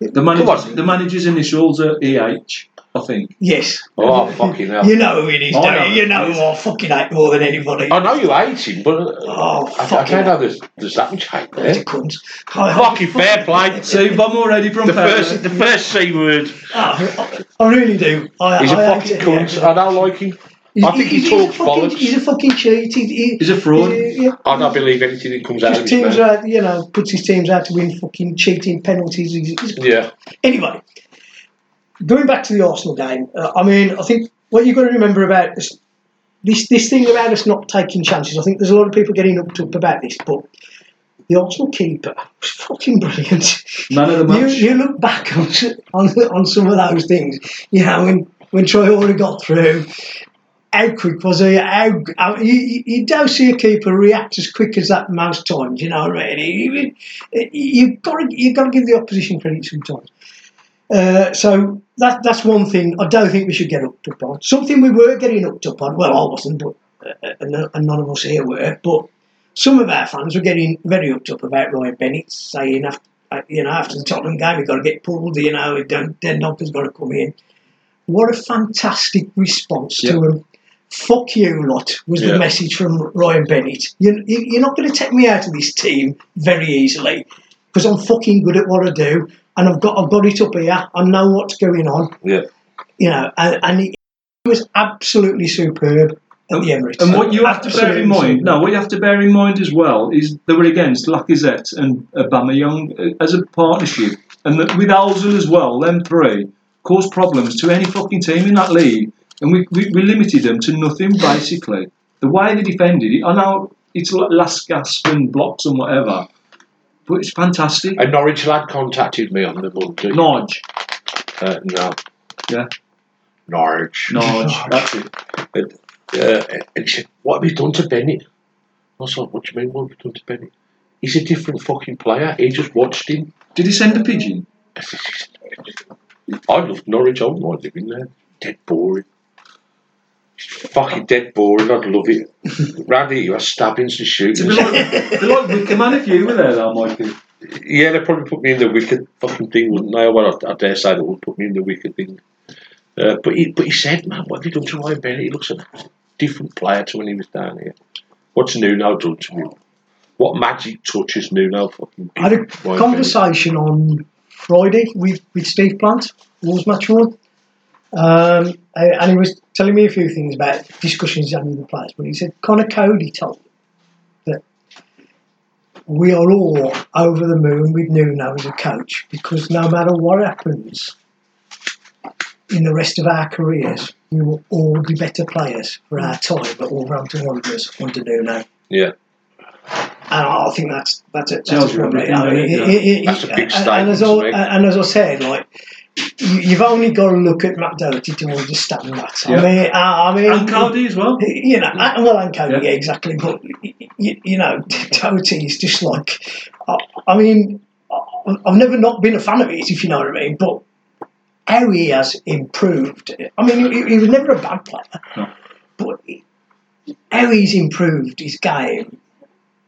The manager's, on. the manager's initials are EH, I think. Yes, Oh, fucking hell. you know who it is, don't you? You know who I fucking hate more than anybody. I know you hate him, but uh, Oh, I, I fucking don't know there's, there's that much hate It's a there. cunt. I- Fucking fair play. See, I'm already from The first, the first C word. I, I really do. I, He's a I hate fucking it, cunt. yeah. I don't like him. He's- I think he he's talks a fucking, bollocks. He's a fucking cheat. He, he, He's a fraud. he- yeah, I don't believe anything that comes out of his teams mouth. out, you know, puts his teams out to win fucking cheating penalties. He's, he's Yeah. Anyway, going back to the Arsenal game, uh, I mean, I think what you've got to remember about this, this this thing about us not taking chances. I think there's a lot of people getting up to up about this, but the Arsenal keeper was fucking brilliant. Man of the You, match. you look back on, on on some of those things, you know, when when Traore got through. How quick was he? How, how you, you- you don't see a keeper react as quick as that most times. You know, really. You, you've got to you've got to give the opposition credit sometimes. Uh, so that that's one thing I don't think we should get upped up on. Something we were getting upped up on. Well, I wasn't, but uh, and, and none of us here were. But some of our fans were getting very upped up about Ryan Bennett, saying after uh, you know after the Tottenham game we got to get pulled. You know, Dendoncker's got to come in. What a fantastic response to Yeah. him. Fuck you lot was Yeah. the message from Ryan Bennett. You, you're not going to take me out of this team very easily because I'm fucking good at what I do and I've got I've got it up here. I know what's going on. Yeah. You know, and, and he was absolutely superb at the Emirates. And what you have to bear in mind, superb. no, what you have to bear in mind as well is they were against Lacazette and Aubameyang uh, as a partnership, and that with Ozil as well, them three caused problems to any fucking team in that league, and we, we, we limited them to nothing basically. The way they defended it, I know it's like last gasp and blocks and whatever, but it's fantastic. A Norwich lad contacted me on the Monday. Nodge, Uh, no. Yeah. Norwich. Nodge, that's it. Uh, and he said, What have you done to Bennett? I was like, what do you mean, what have you done to Benny? He's a different fucking player. He just watched him. Did he send a pigeon? I loved Norwich. I wouldn't mind living there. Dead boring. Fucking dead boring. I'd love it. Round here, you have stabbings and It's a shootings. bit like, a bit like Wicker Man if you were there, though, Mikey. Yeah, they'd probably put me in the wicked fucking thing, wouldn't they? Well, I, I dare say they would put me in the wicked thing. Uh, but he, but he said, man, what have you done to Ryan Bennett? He looks a different player to when he was down here. What's Nuno done to him? What magic touches has Nuno fucking I had a Ryan conversation on Friday with, with Steve Plant, Wolves match one. Um, and he was telling me a few things about discussions he's had with the players. But he said Conor Coady told him that we are all over the moon with Nuno as a coach because no matter what happens in the rest of our careers, we will all be better players for our time at Wolverhampton Wanderers under Nuno. Yeah. And I think that's that's it. Tells That's you probably, I mean, doesn't it? it- it- That's a big and- statement And as, to I, and as I said, like you, you've only got to look at Matt Doherty to understand that. Yeah. I mean, I, I mean, And Coady as well. you know, and- well, and Coady, Yeah. yeah, exactly. But you, you know, Doherty is just like, I, I mean, I- I've never not been a fan of his, if you know what I mean. But how he has improved. I mean, he, he was never a bad player, No. but how he's improved his game.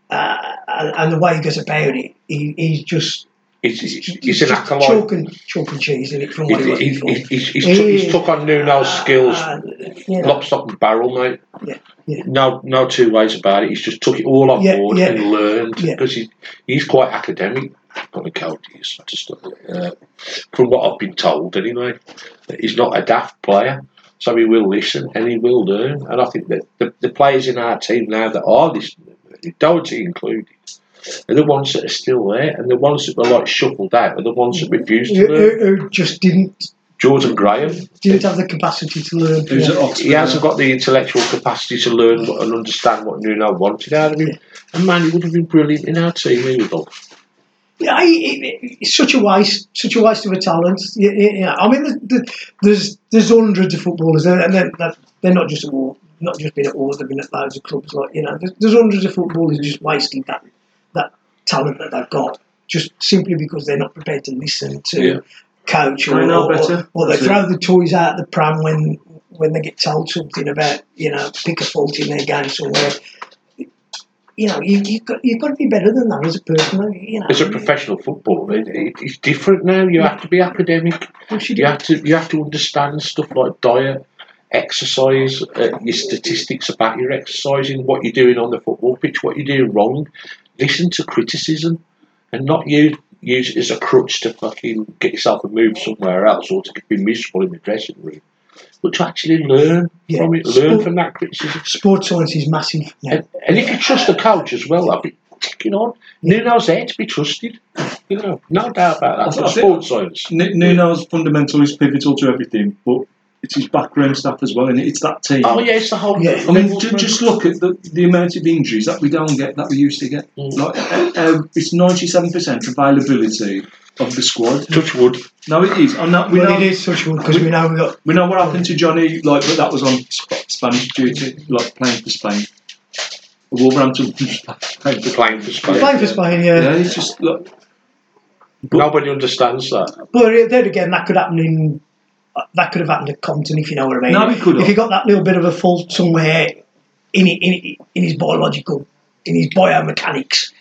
Uh, and, and the way he goes about it, he, he's just He's, he's, he's an acolyte. chalk and, chalk and cheese in it from what He's, he's, he's, took, he's took on Nuno's skills, Uh, you know, lock, stock, and barrel, mate. Yeah, yeah. No, no two ways about it. He's just took it all on Yeah, board yeah. and learned Yeah. because he, he's quite academic. A Coady is just uh, from what I've been told, anyway. He's not a daft player, so he will listen and he will learn. And I think that the, the players in our team now that are listening, Doherty included, are the ones that are still there, and the ones that were like shuffled out are the ones that refused to learn. who, who just didn't Jordan Graham, didn't have the capacity to learn. Yeah. he hasn't got the intellectual capacity to learn and understand what Nuno wanted out of him. And man, he would have been brilliant in our team. He would have. Yeah, I- it- it's such a waste, such a waste of a talent. Yeah, yeah, yeah. I mean, the, the, there's there's hundreds of footballers, and and they're, they're- they're not just at war, not just been at wars. They've been at loads of clubs. Like you know, there's, there's hundreds of footballers just wasting that that talent that they've got just simply because they're not prepared to listen to Yeah. coach I or, know or, better. or they That's it. throw the toys out the pram when when they get told something about you know pick a fault in their game somewhere. You know, you, you've got you've got to be better than that as a person. You know, As a professional footballer, it, it, it's different now. You have to be academic. You You have to you have to understand stuff like diet, exercise, uh, your statistics about your exercising, what you're doing on the football pitch, what you're doing wrong. Listen to criticism, and not use use it as a crutch to fucking get yourself a move somewhere else or to be miserable in the dressing room. But to actually learn Yeah. from it, learn Sport- from that criticism. Sports science is massive. now. And, and if you trust the coach as well, I'll be ticking on. Nuno's there to be trusted. You know, no doubt about that. I That's think- sports science. N- Nuno's fundamental is pivotal to everything, but it's his background stuff as well, and it's that team. Oh yeah, it's the whole. Yeah. I mean, ju- just look at the, the amount of injuries that we don't get that we used to get. Mm. Like, uh, uh, it's ninety-seven percent availability of the squad. touch wood. No, it is. And that, we well, know it is such one because we know we got we know what happened to Johnny. Like, but that was on Spanish duty, like playing for Spain. Wolverhampton playing for Playing for Spain. playing for Spain. Yeah, Yeah, it's just look. Nobody understands that. but then again, that could happen in that could have happened at Compton if you know what I mean. No, it could have. If have. you got that little bit of a fault somewhere in in, in his biological, in his biomechanics,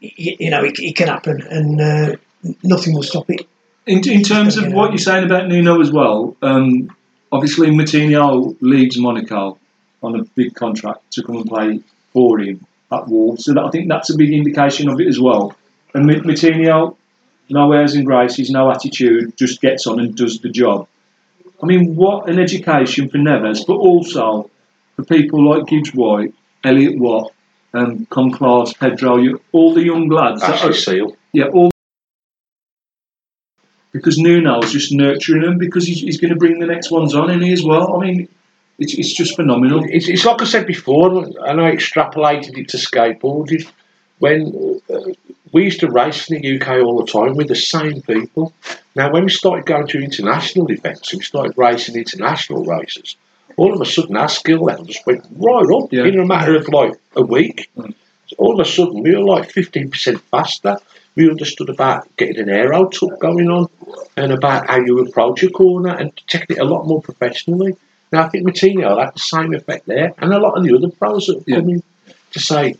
you, you know, it, it can happen, and uh, nothing will stop it. In, in terms of what you're saying about Nuno as well, um, obviously Moutinho leaves Monaco on a big contract to come and play for him at Wolves. So that, I think that's a big indication of it as well. And Ma- Moutinho, no airs and graces, no attitude, just gets on and does the job. I mean, what an education for Neves, but also for people like Gibbs White, Elliot Watt, um, Conclave, Pedro, you, all the young lads. that Ashley are- Seal. yeah, all because Nuno's just nurturing them because he's, he's going to bring the next ones on, in he as well. I mean, it's, it's just phenomenal. It's, it's like I said before, and I extrapolated it to skateboarding. When we used to race in the UK all the time with the same people. Now, when we started going to international events, and we started racing international races. all of a sudden our skill level just went right up Yeah. in a matter of like a week. Mm. All of a sudden we were like 15% faster. We understood about getting an aero tuck going on and about how you approach a corner and taking it a lot more professionally. Now I think Moutinho have the same effect there and a lot of the other pros that have Yeah. come in to say,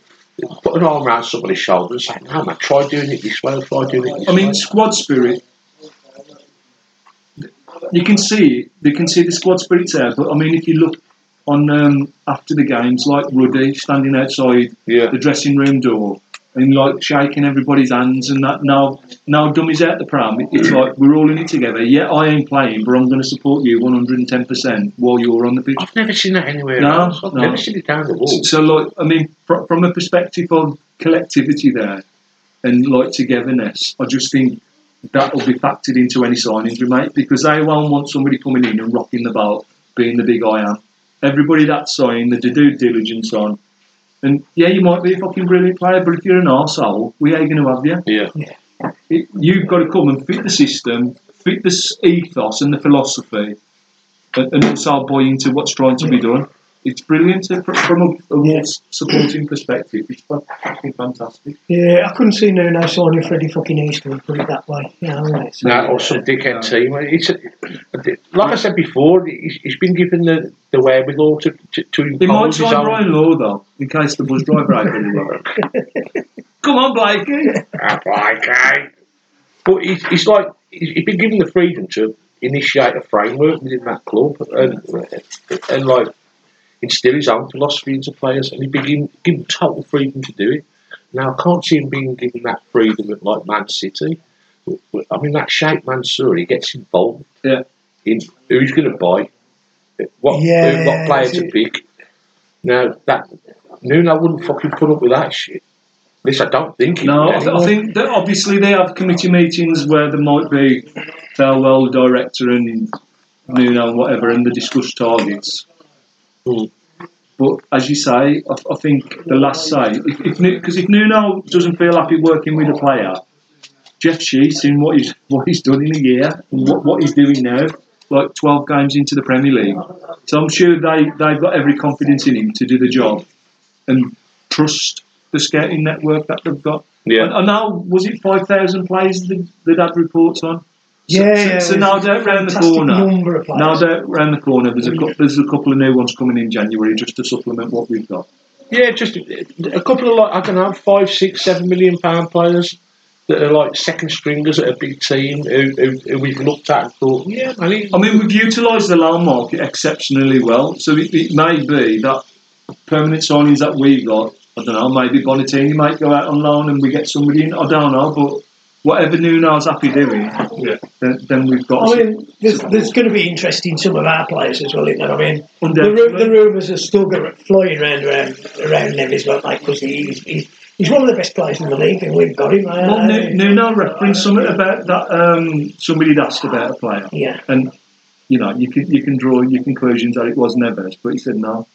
put an arm around somebody's shoulder and say, no man, try doing it this way try doing it this I mean, way. squad spirit. You can see. You can see the squad spirit there. But I mean, if you look on um, after the games, like Ruddy standing outside Yeah. the dressing room door and like shaking everybody's hands and that. Now, now dummies out the pram. It's like we're all in it together. Yeah, I ain't playing, but I'm going to support you 110 percent while you're on the pitch. I've never seen that anywhere No, else. I've no. never seen it down the wall. So, like, I mean, fr- from a perspective of collectivity there and like togetherness, I just think that will be factored into any signings we make because they won't want somebody coming in and rocking the boat, being the big I am. Everybody that's signed, they do due diligence on. And yeah, you might be a fucking brilliant player, but if you're an arsehole, we ain't going to have you. Yeah. It, you've got to come and fit the system, fit the ethos and the philosophy, and, and also buy into what's trying to be done. It's brilliant uh, from a, a Yeah. supporting perspective. It's fucking fantastic. Yeah, I couldn't see no Nuno signing Freddie fucking Eastwood, put it that way. You know, it's- No, or some dickhead team. It's a, like I said before, he's, he's been given the, the wherewithal to, to, to He might impose his sign own. Brian Law though, in case the bus driver ain't really well. Come on, Blakey. Ah, okay. But it's, he's like, he's, he's been given the freedom to initiate a framework within that club and, and like instill his own philosophy into players and he's been given, given total freedom to do it. Now, I can't see him being given that freedom at like Man City. I mean, that Sheikh Mansour, he gets involved Yeah. in who's going to buy, what, Yeah, what player to pick. Now, that Nuno wouldn't fucking put up with that shit. At least I don't think No, I, th- I think that obviously they have committee meetings where there might be Thelwell director and Nuno and whatever, and they discuss targets. Mm. But as you say, I, I think the last say, if if because if Nuno doesn't feel happy working with a player, Jeff Shi's seen what he's what he's done in a year and what, what he's doing now, like twelve games into the Premier League. So I'm sure they they've got every confidence in him to do the job and trust the scouting network that they've got. Yeah. And, and now, was it 5,000 players that that had reports on? Yeah, so, yeah, so it's no a doubt round the corner. number of players. No doubt round the corner. There's a there's a couple of new ones coming in January just to supplement what we've got. Yeah, just a a couple of like I don't know, five, six, seven million pound players that are like second stringers at a big team who, who, who we've looked at and thought, yeah, man, I mean, we've utilised the loan market exceptionally well. So it, it may be that permanent signings that we've got, I don't know, maybe Bonatini might go out on loan and we get somebody in. I don't know, but whatever Nuno's happy doing, Yeah. then, then we've got. I mean, there's, there's going to be interest in some of our players as well, isn't there? I mean, the, ru- the rumours are still going flying around around, around won't they? Because he's, he's, he's one of the best players in the league, and we've got him. Uh, Well, Nu- Nuno referenced something about that. Um, somebody had asked about a player, yeah, and you know you can you can draw your conclusions that it was Neves, but he said no,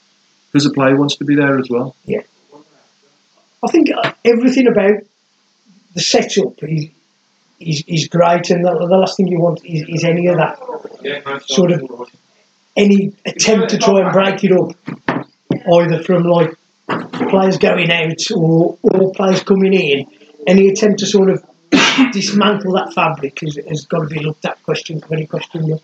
because the player wants to be there as well. Yeah, I think uh, everything about the setup is is, is great, and the, the last thing you want is, is any of that sort of any attempt to try and break it up, either from like players going out or, or players coming in. Any attempt to sort of dismantle that fabric has, has got to be looked at. Question, very question.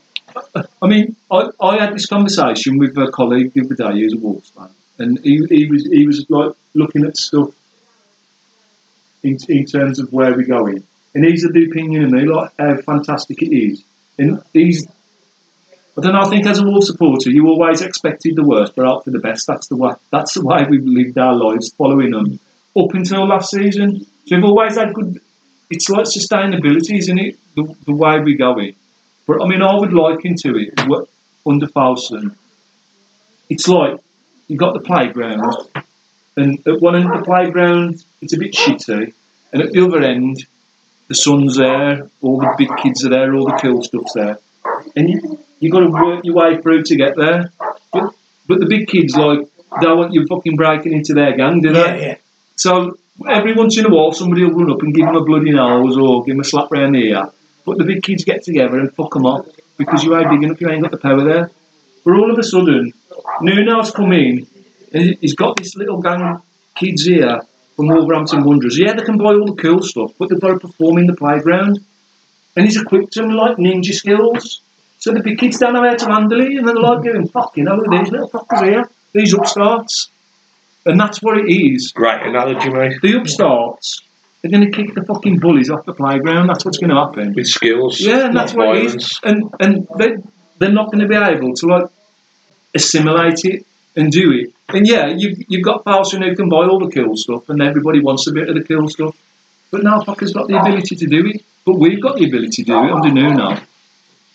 I mean, I, I had this conversation with a colleague the other day who's a Wolves fan, and he, he was he was like looking at stuff in, in terms of where we're going, and he's of the opinion of me like how fantastic it is, and he's. I don't know. I think as a Wolves supporter, you always expected the worst, but out for the best. That's the way. That's the way we've lived our lives, following them up until last season. So we've always had good. It's like sustainability, isn't it? The, the way we're going. But I mean, I would liken to it under Fosun. It's like you've got the playground, and at one end of the playground, it's a bit shitty, and at the other end, the sun's there, all the big kids are there, all the cool stuff's there, and you you got to work your way through to get there. But but the big kids like don't want you fucking breaking into their gang, do they? Yeah, yeah. So every once in a while, somebody will run up and give them a bloody nose or give them a slap round the ear. But the big kids get together and fuck them off because you ain't big enough, you ain't got the power there. But all of a sudden, Nuno's come in, and he's got this little gang of kids here from Wolverhampton Wanderers. Yeah, they can buy all the cool stuff, but they've got to perform in the playground. And he's equipped them with like ninja skills. So the big kids don't know how to handle it, and they're like going, fucking at these little fuckers here, these upstarts. And that's what it is. Great analogy, mate. The upstarts, they're going to kick the fucking bullies off the playground. That's what's going to happen. With skills, Yeah, and that's what violence. it is. And and they they're not going to be able to like assimilate it and do it. And yeah, you've you've got Paulson who can buy all the cool stuff, and everybody wants a bit of the cool stuff. But now fucker's got the ability to do it. But we've got the ability to do it under Nuno.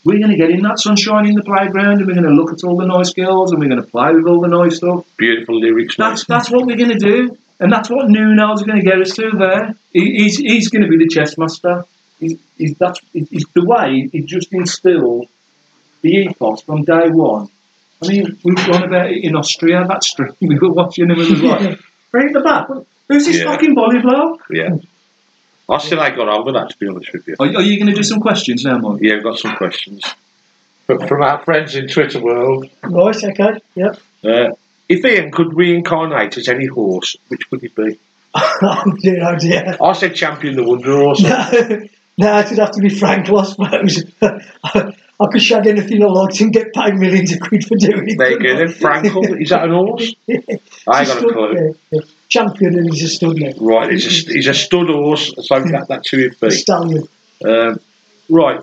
We're going to get in that sunshine in the playground, and we're going to look at all the nice girls, and we're going to play with all the nice stuff. Beautiful lyrics. That's that's what we're going to do, and that's what Nuno's going to get us to there. He, he's he's going to be the chess master. He's, he's that's he's the way he just instilled the ethos from day one. I mean, we've gone about it in Austria. That stream we were watching, and it was like, bring the back. Who's this Yeah. fucking body blow? Yeah. I still ain't got over that, to be honest with you. Are, are you going to do some questions now, Mike? Yeah, I've got some questions. But from our friends in Twitter world, Right, okay, yep. uh, if Ian could reincarnate as any horse, which would it be? oh dear, oh dear. I said champion the wonder horse. No, no, it'd have to be Frank, I suppose. I could shag anything I liked and get paid millions of quid for doing it. There you go then. Frankel, is that an horse? I ain't got a clue. Yeah, yeah. Champion and he's a stud now. Right, he's a, he's a stud horse, so that, that's who it'd be. stallion. Um, right.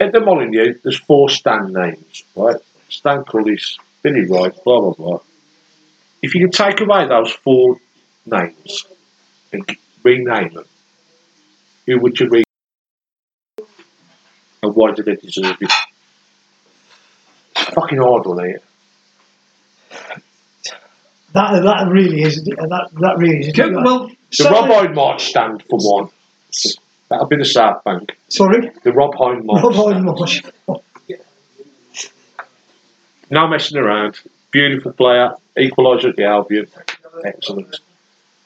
At the Molineux, there's four stand names, right? Stan Cullis, Billy Wright, blah, blah, blah. If you could take away those four names and rename them, who would you rename? And why do they deserve it? It's fucking hard on here. That that really is that that really is. Well, The So- Rob Hindmarch stand for one. That'll be the South Bank. Sorry, The Rob march. Rob stand. Hindmarch. No messing around. Beautiful player. Equaliser at the Albion. Excellent.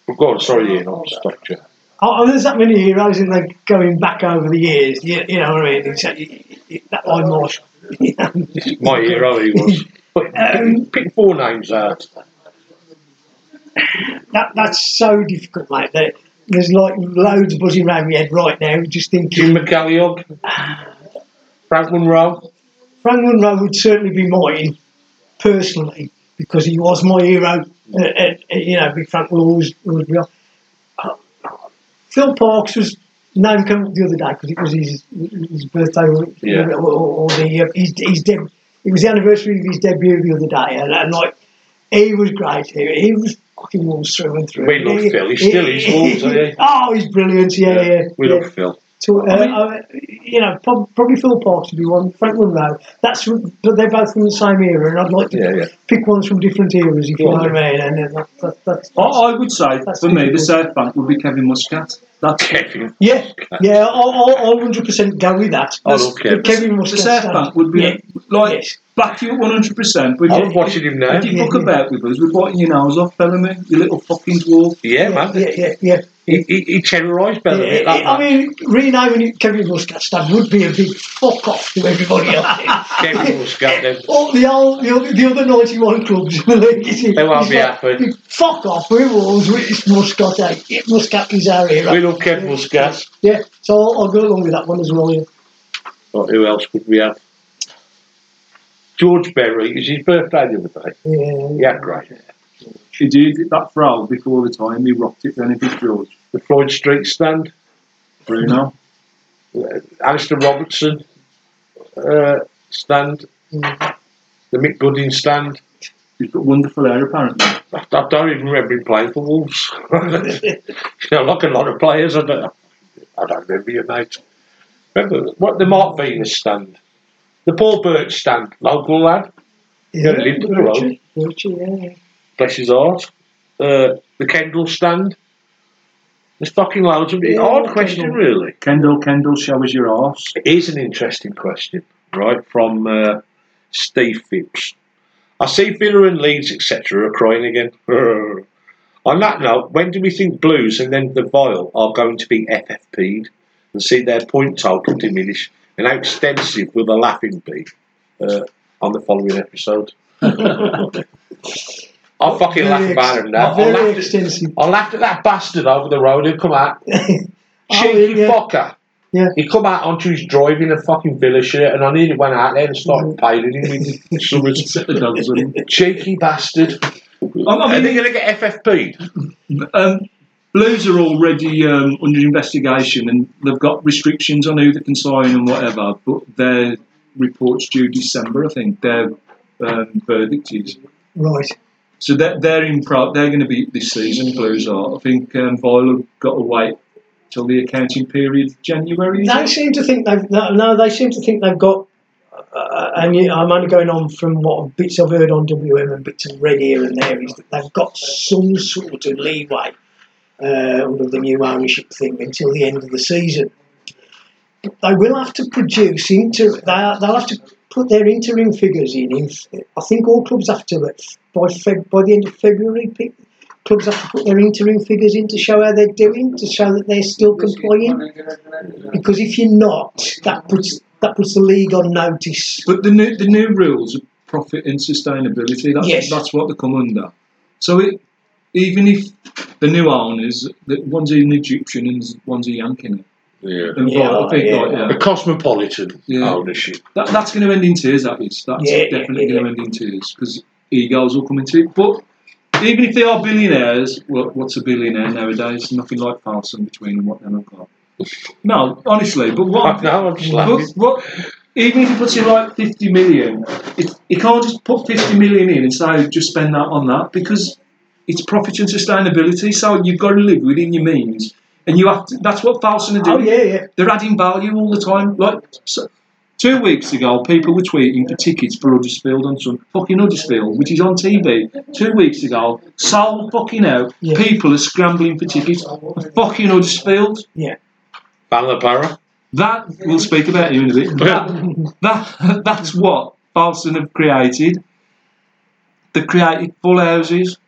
But go on, sorry Ian, I've stopped you. Oh, and there's that many heroes in there going back over the years. You, you know what I mean? It, that. You know? My hero he was. But Um, pick four names out. that that's so difficult, mate. There, there's like loads buzzing around my head right now, just thinking. Jim. McCalliog. Frank Munro. Frank Munro would certainly be mine, personally, because he was my hero. Uh, uh, uh, you know, Big Frank will always, always be on. Phil Parkes was named came up the other day because it was his his birthday or, Yeah. or, or the uh, his, his deb- it was the anniversary of his debut the other day, and, and like he was great. He, he was fucking Wolves through and through. We love He- Phil. He still he's Wolves, he? Oh, he's brilliant. Yeah, yeah. We yeah. love Phil. So, uh, I mean- uh, you know, probably Phil Parkes would be one. Frank Munro. That's but they're both from the same era, and I'd like to Yeah, yeah. pick ones from different eras, if you know what I mean. And uh, that, that, that's, I, I would say That's for me, the difficult. South Bank would be Kevin Muscat. That's Kevin. yeah, yeah, I'll, I'll, I'll 100% go with that. I love Kevin. Kevin the Muscat. South Bank would be Yeah. like Yes. back you one hundred percent. I love watching him now. If you fuck about with us, we're biting your nose off, telling me, you little fucking dwarf. Yeah, man. Yeah, yeah, yeah. He, he, he terrorised that I man. mean, renaming it Kevin Muscat stand would be a big fuck off to everybody else. Kevin Muscat then. All the, old, the, other, the other 91 clubs in the league. They won't be like, happy. Fuck off, we're Wolves, it's Muscat. eh? Muscat is our hero. We love Kev Muscat. Yeah, so I'll, I'll go along with that one as well. Yeah. Right, who else could we have? George Berry. is was his birthday the other day. Yeah. Yeah, great. He did it that throw before the time, he rocked it, then it was George. The Floyd Streete stand. Bruno. Uh, Alistair Robertson uh, stand. Mm. The Mick Gooding stand. He's got wonderful hair, apparently. I, I don't even remember him playing for Wolves. you know, like a lot of players, I don't, I don't remember your mate. Remember what the Mark Venus stand, the Paul Birch stand, local lad, Yeah, lived in the road. Richie, Richie, yeah, yeah. Bless his heart. Uh, the Kendall stand. There's fucking loads of Yeah, Odd question, Kendall. really. Kendall, Kendall, show us your arse. It is an interesting question, right, from uh, Steve Phipps. I see Villa and Leeds, etc., are crying again. On that note, when do we think Blues and then the Vile are going to be FFP'd and see their point total diminish? And how extensive will the laughing be? Uh, on the following episode. I'll fucking laugh Very about him now. I Very laughed, at, extensive. I laughed at that bastard over the road who come out. Oh, Cheeky yeah. fucker. Yeah. He come out onto his drive in a fucking villa shirt and I nearly went out there and Mm. started piling him with summers. Set the dogs on. Cheeky bastard. I Are they mean, going to get FFP'd? um, Blues are already um, under investigation and they've got restrictions on who they can sign and whatever, but their report's due December, I think. Their um, verdict is. Right. So they're, they're in pro- they're going to be this season, Blues are. I think um, Viola got to wait till the accounting period, January. They it? seem to think they've no. They seem to think they've got. Uh, and you, I'm only going on from what bits I've heard on WM and bits I've read here and there is that they've got some sort of leeway uh, under the new ownership thing until the end of the season. But they will have to produce inter. They, they'll have to put their interim figures in. in I think all clubs have to by Feb, by the end of February. Clubs have to put their interim figures in to show how they're doing, to show that they're still complying. Because if you're not, that puts that puts the league on notice. But the new the new rules are profit and sustainability. That's Yes. that's what they come under. So it, even if the new owners, the, one's an Egyptian and one's a Yankee, now. Yeah. and Yeah, I think yeah. like, yeah, The cosmopolitan Yeah. ownership. that, that's going to end in tears. That is. That's Yeah, definitely yeah, going to end in tears because egos will come into it. But even if they are billionaires, what, what's a billionaire nowadays? Nothing like Fosun between them. What they've got. No, honestly. But what? No, I'm just But laughing. what, even if he puts in like 50 million, it, he can't just put 50 million in and say just spend that on that because it's profit and sustainability. So you've got to live within your means. And you have to, that's what Fosun are Oh doing. yeah, yeah. They're adding value all the time. Like so, two weeks ago, people were tweeting for tickets for Huddersfield on some fucking Huddersfield, which is on TV. Two weeks ago, sold fucking out. Yeah. People are scrambling for tickets. for Fucking Huddersfield. Ballabara. That we'll speak about you in a bit. That, that that's what Fosun have created. They've created full houses,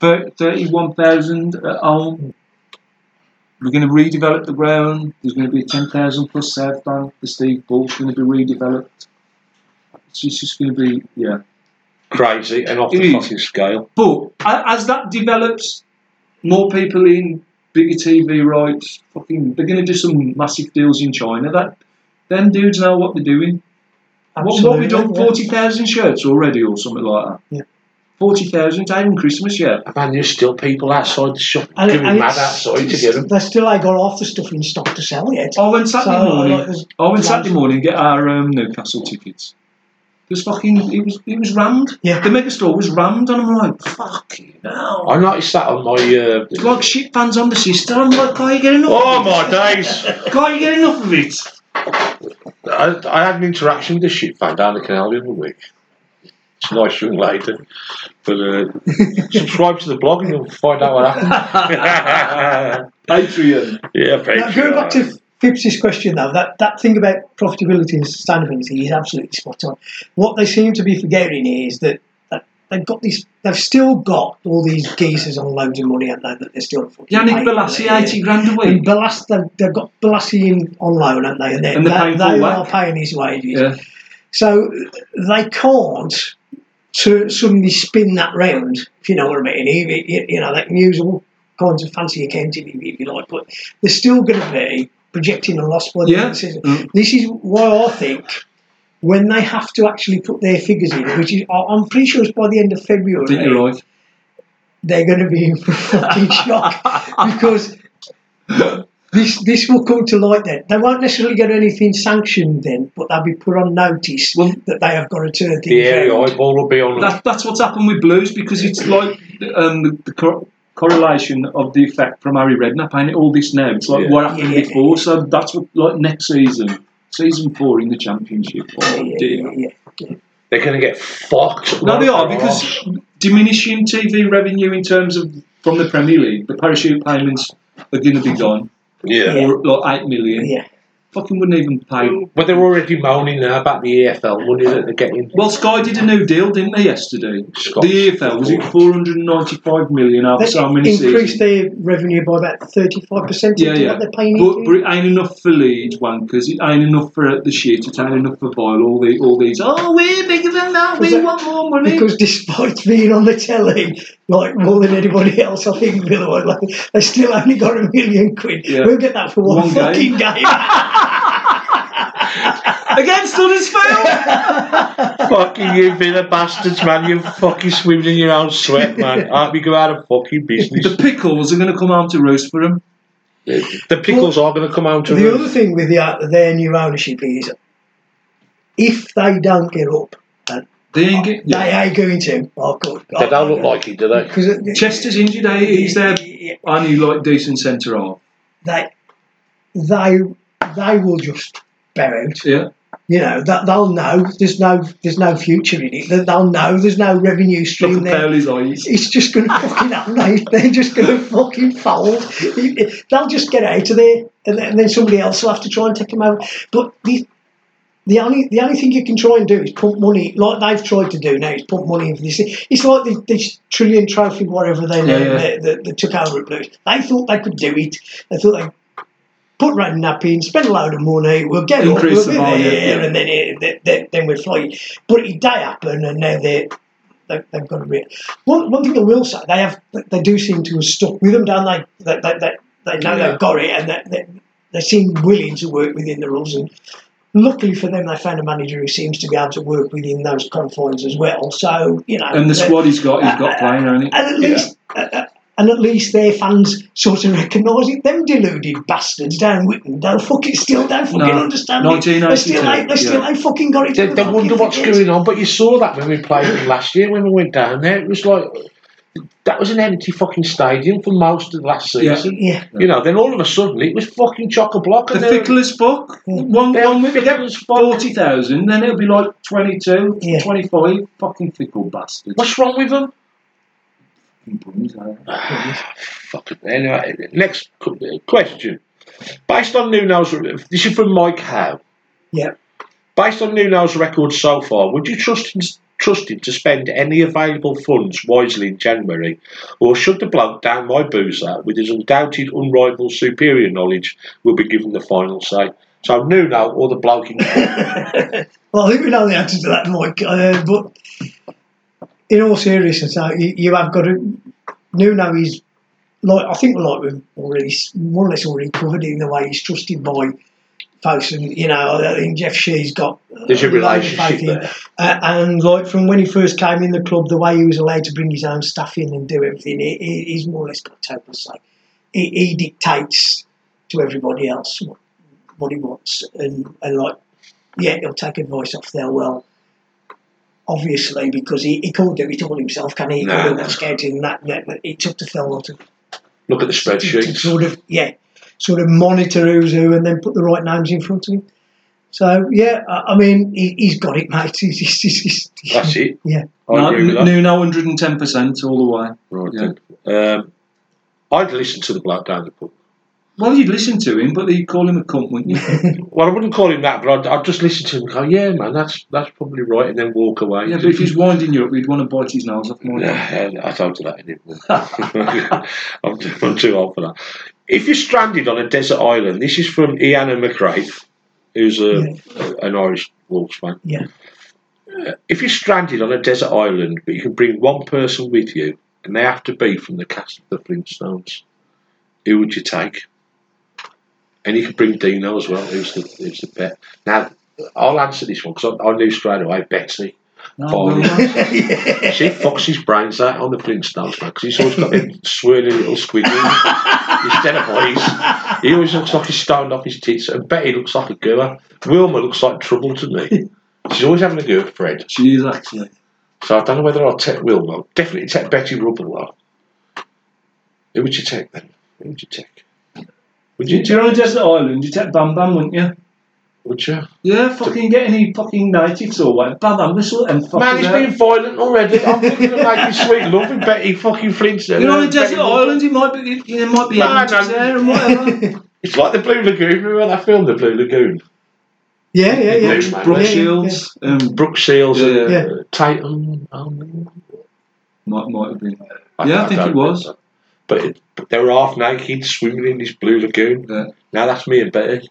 thirty-one thousand at home. We're going to redevelop the ground. There's going to be a ten thousand plus South Bank. The Steve Bull's going to be redeveloped. It's just, just going to be yeah. Crazy and off It the fucking scale. But as that develops, more people in, bigger TV rights, fucking, they're going to do some massive deals in China. That them dudes know what they're doing. What, what we done? yeah. Forty thousand shirts already, or something like that. Yeah. Forty thousand. It's even Christmas yet. Man, there's still people outside the shop And- giving and mad it's- outside to get them. They still ain't got half the stuff in stock to sell yet. Oh, went Saturday So, morning. like, there's I Saturday morning get our um, Newcastle tickets. It was fucking. It was. It was rammed. Yeah. The mega store was rammed, and I'm like, fucking hell. I noticed that on my. Uh, It's like shit fans on the system. I'm like, can't you get enough? oh of my days! Can't you get enough of it? I, I had an interaction with a shit fan down the canal the other week. It's a nice young lady. But uh, subscribe to the blog and you'll find out what happened. Patreon. yeah, Now, thank going you. back to Phipps's question though, that, that thing about profitability and sustainability is absolutely spot on. What they seem to be forgetting is that, that they've got this they've still got all these geezers on loads of money, haven't they, that they're still fucking Yannick paying. Bolasie, Yeah. 80 grand a And week. Balas, they've, they've got Bolasie in on loan, haven't they? And, they're, And they're paying they full are paying his wages. Yeah. So they can't to suddenly spin that round, if you know what I mean. Even, you you know, they can use all kinds of fancy accounting if if you like, but they're still going to be projecting a loss by the end of the season. Mm. This is why I think when they have to actually put their figures in, which is, I'm pretty sure it's by the end of I think you're February, right. they're going to be in for fucking shock because this this will come to light then. They won't necessarily get anything sanctioned then, but they'll be put on notice Well- that they have got to turn The things area eyeball will be on. That, that's what's happened with Blues because it's like um, the, the cor- correlation of the effect from Harry Redknapp and all this now. It's like Yeah. what happened Yeah. before. So that's what like next season, season four in the championship. Oh Yeah, dear. yeah, yeah. They're going to get fucked. No, they are because diminishing TV revenue in terms of from the Premier League, the parachute payments are going to be gone, Yeah. Yeah. or like eight million. Yeah. fucking wouldn't even pay. But they're already moaning now about the EFL money that they're getting. Well, Sky did a new deal, didn't they, yesterday? Scott. The EFL was it 495 million over They so many increased seasons. their revenue by about 35% Yeah, into yeah. what they're paying But, into. but it ain't enough for Leeds wankers. It ain't enough for the shit. It ain't enough for Vile. All the all these. Oh, we're bigger than that. We that- want more money. Because despite being on the telly, like more than anybody else, I think Villa were like, they still only got a million quid. Yeah. We'll get that for one, One fucking game. Against Huddersfield. fucking you Villa bastards, man. You're fucking swimming in your own sweat, man. Aren't we go out of fucking business? the pickles are going to come out to roast for them. The pickles are going to come out to the roost. other thing with the, their new ownership is if they don't get up, They ain't get. they ain't going to. Oh, God. They don't look like it, do they? Because Chester's injured. eh? He's their only like decent centre half. they, they, they will just bear out. Yeah. You know that they'll know there's no there's no future in it. That they'll know there's no revenue Look stream at there. Bailey's eyes. It's just going to fucking happen. They- They're just going to fucking fold. They'll just get out of there, and then, somebody else will have to try and take them out. But the the only the only thing you can try and do is pump money, like they've tried to do now, is pump money into this. It's like the, this trillion trophy, whatever they, Yeah, yeah. They, they, they took over at Blues. They thought they could do it. They thought they put Redknapp in, spend a load of money, we'll get up, Increase we'll the be there, yeah. and then then- then, then we're flying. But it did happen, and now they're they, they've got a bit. One, one thing I will say, they have they do seem to have stuck with them, don't they? They, they, they, they know Yeah. they've got it, and they, they, they seem willing to work within the rules. And luckily for them, they found a manager who seems to be able to work within those confines as well. So you know, And the squad he's got, he's got playing, hasn't he? and at least. Uh, uh, and at least their fans sort of recognise it. Them deluded bastards down Witton don't fucking still don't fucking No, understand it. They 1982, still ain't, they still yeah. ain't fucking got it. They, they wonder what's figures. going on, but you saw that when we played last year when we went down there. It was like that was an empty fucking stadium for most of last season. Yeah. yeah. You know, then all of a sudden it was fucking chock a block. The and they were- fuck. One, one minute fickle as 40,000, then it'll be like 22, Yeah. 25. Fucking fickle bastards. What's wrong with them? Fucking bums, eh? Anyway. Next question. Based on Nuno's, this is from Mike Howe. Yeah. Based on Nuno's record so far, would you trust him, trust him to spend any available funds wisely in January, or should the bloke down my boozer, with his undoubted, unrivaled superior knowledge, will be given the final say? So Nuno or the bloke in well, I think we know the answer to that, Mike. Uh, but in all seriousness, uh, you, you have got to. Nuno is like I think like we've already more or less already covered in the way he's trusted by folks, and you know I think Jeff Shi's got uh, There's a relationship faith in- there. Uh, and like from when he first came in the club, the way he was allowed to bring his own stuff in and do everything, he, he- he's more or less got total say. He, he dictates to everybody else what, what he wants, and, and like, yeah, he'll take advice off there. Well, obviously because he, he can't do it all himself, can he? He No, can't no. that scouting that, that, that. It took the fella to, Look at the to, to spreadsheets. sort of yeah, sort of monitor who's who and then put the right names in front of him. So yeah, I, I mean he, he's got it, mate. He's, he's, he's, he's, That's it. Yeah. I No, agree with that. Nuno 110% all the way. Right Yeah. Um, I'd listen to the bloke down the pub. Well, you'd listen to him, but you'd call him a cunt, wouldn't you? Well, I wouldn't call him that, but I'd, I'd just listen to him and go, yeah, man, that's that's probably right, and then walk away. yeah, but if he's winding you up, you'd want to bite his nose off more. Yeah, I don't do that anymore. I'm, too, I'm too old for that. If you're stranded on a desert island, this is from Iana McRae, who's a, an Irish Wolves fan. Yeah. Uh, if you're stranded on a desert island, but you can bring one person with you, and they have to be from the cast of the Flintstones, who would you take? And you could bring Dino as well, who's the, who's the pet. Now, I'll answer this one because I, I knew straight away Betsy. No, Oh, well, yeah. She fucks his brains out on the Flintstones, man, because he's always got them swirly little squiggles instead of eyes. He always looks like he's stoned off his tits, and Betty looks like a goer. Wilma looks like trouble to me. She's always having a go at Fred. she is actually. So I don't know whether I'll take Wilma. Definitely take Betty Rubble, though. Who would you take then? Who would you take? Would you If you're on a desert island, you take Bam Bam, wouldn't you? Would you? Yeah, fucking get any fucking natives or what? Bam Bam, whistle and fucking Man, he's out. being violent already. I'm thinking of making sweet love with Betty fucking Flintstone. You're on a Uh, desert Betty Rubble. island, it might be, it might be No, animals no. there and whatever. It's like the Blue Lagoon. Remember that film, The Blue Lagoon? Yeah, yeah, yeah. Brooks- Brooke Yeah, yeah, Shields. Um, Brooke Shields Yeah, and yeah. uh, Tatum. Um, might, might have been. Yeah, I think it was. remember. But, it, but they were half naked swimming in this Blue Lagoon. Yeah. Now that's me and Betty.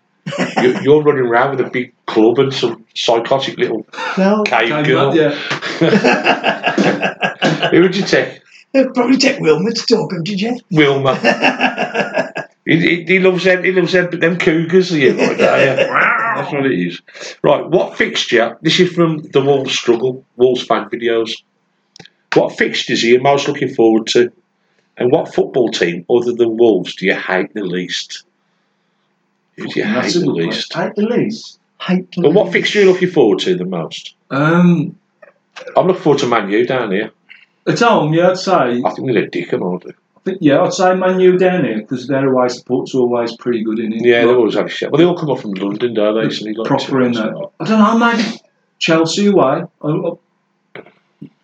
You, you're running around with a big club and some psychotic little No, cave girl. back, yeah. Who would you take? Uh, probably take Wilma to talk him, did you? Wilma. he, he, he loves them. He loves them. Them cougars. You know, yeah. That's what it is. Right. What fixture? This is from the Wolves struggle. Wolves fan videos. What fixtures are you most looking forward to? And what football team other than Wolves do you hate the least? Who do you hate That's a the least? question. At the least. Hate But what fixture are you looking forward to the most? Um, I'm looking forward to Man U down here. at home, yeah, I'd say. I think they're a dick and all. I think, yeah, I'd say Man U down here because their away support's always pretty good in it. Yeah, they Like, always have a shit. Well, they all come up from London, don't they? So they like proper in there. I don't know, maybe Chelsea away. I, I,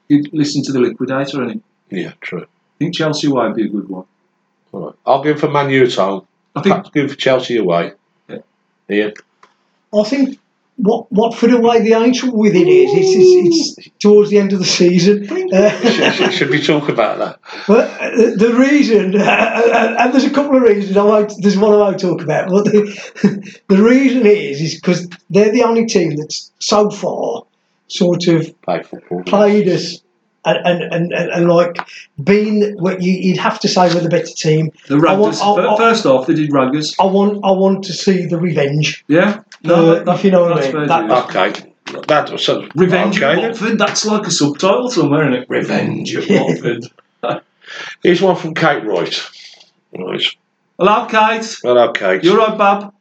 you'd listen to the Liquidator, and Yeah, true. I think Chelsea away would be a good one. All right. I'll go for Man U at home. I think Perhaps go for Chelsea away. Yeah. I think what Watford away the only trouble with it is it's, it's, it's towards the end of the season. Uh, should, should- should we talk about that? but uh, the reason, uh, and there's a couple of reasons. I won't, there's one I won't talk about, but the, the reason is is because they're the only team that's so far sort of Play football. played us. And, and, and, and, and like being what you, you'd have to say we're the better team. the I want- I- I- first off, they did Raggers. I want I want to see the revenge. Yeah? Uh, if you know what I that's mean. That- Okay. That so, Revenge Okay, at then. Watford, that's like a subtitle somewhere, isn't it? Revenge at Watford. Here's one from Kate Wright. Right. Hello, Kate. Hello, Kate. You're right, Bob.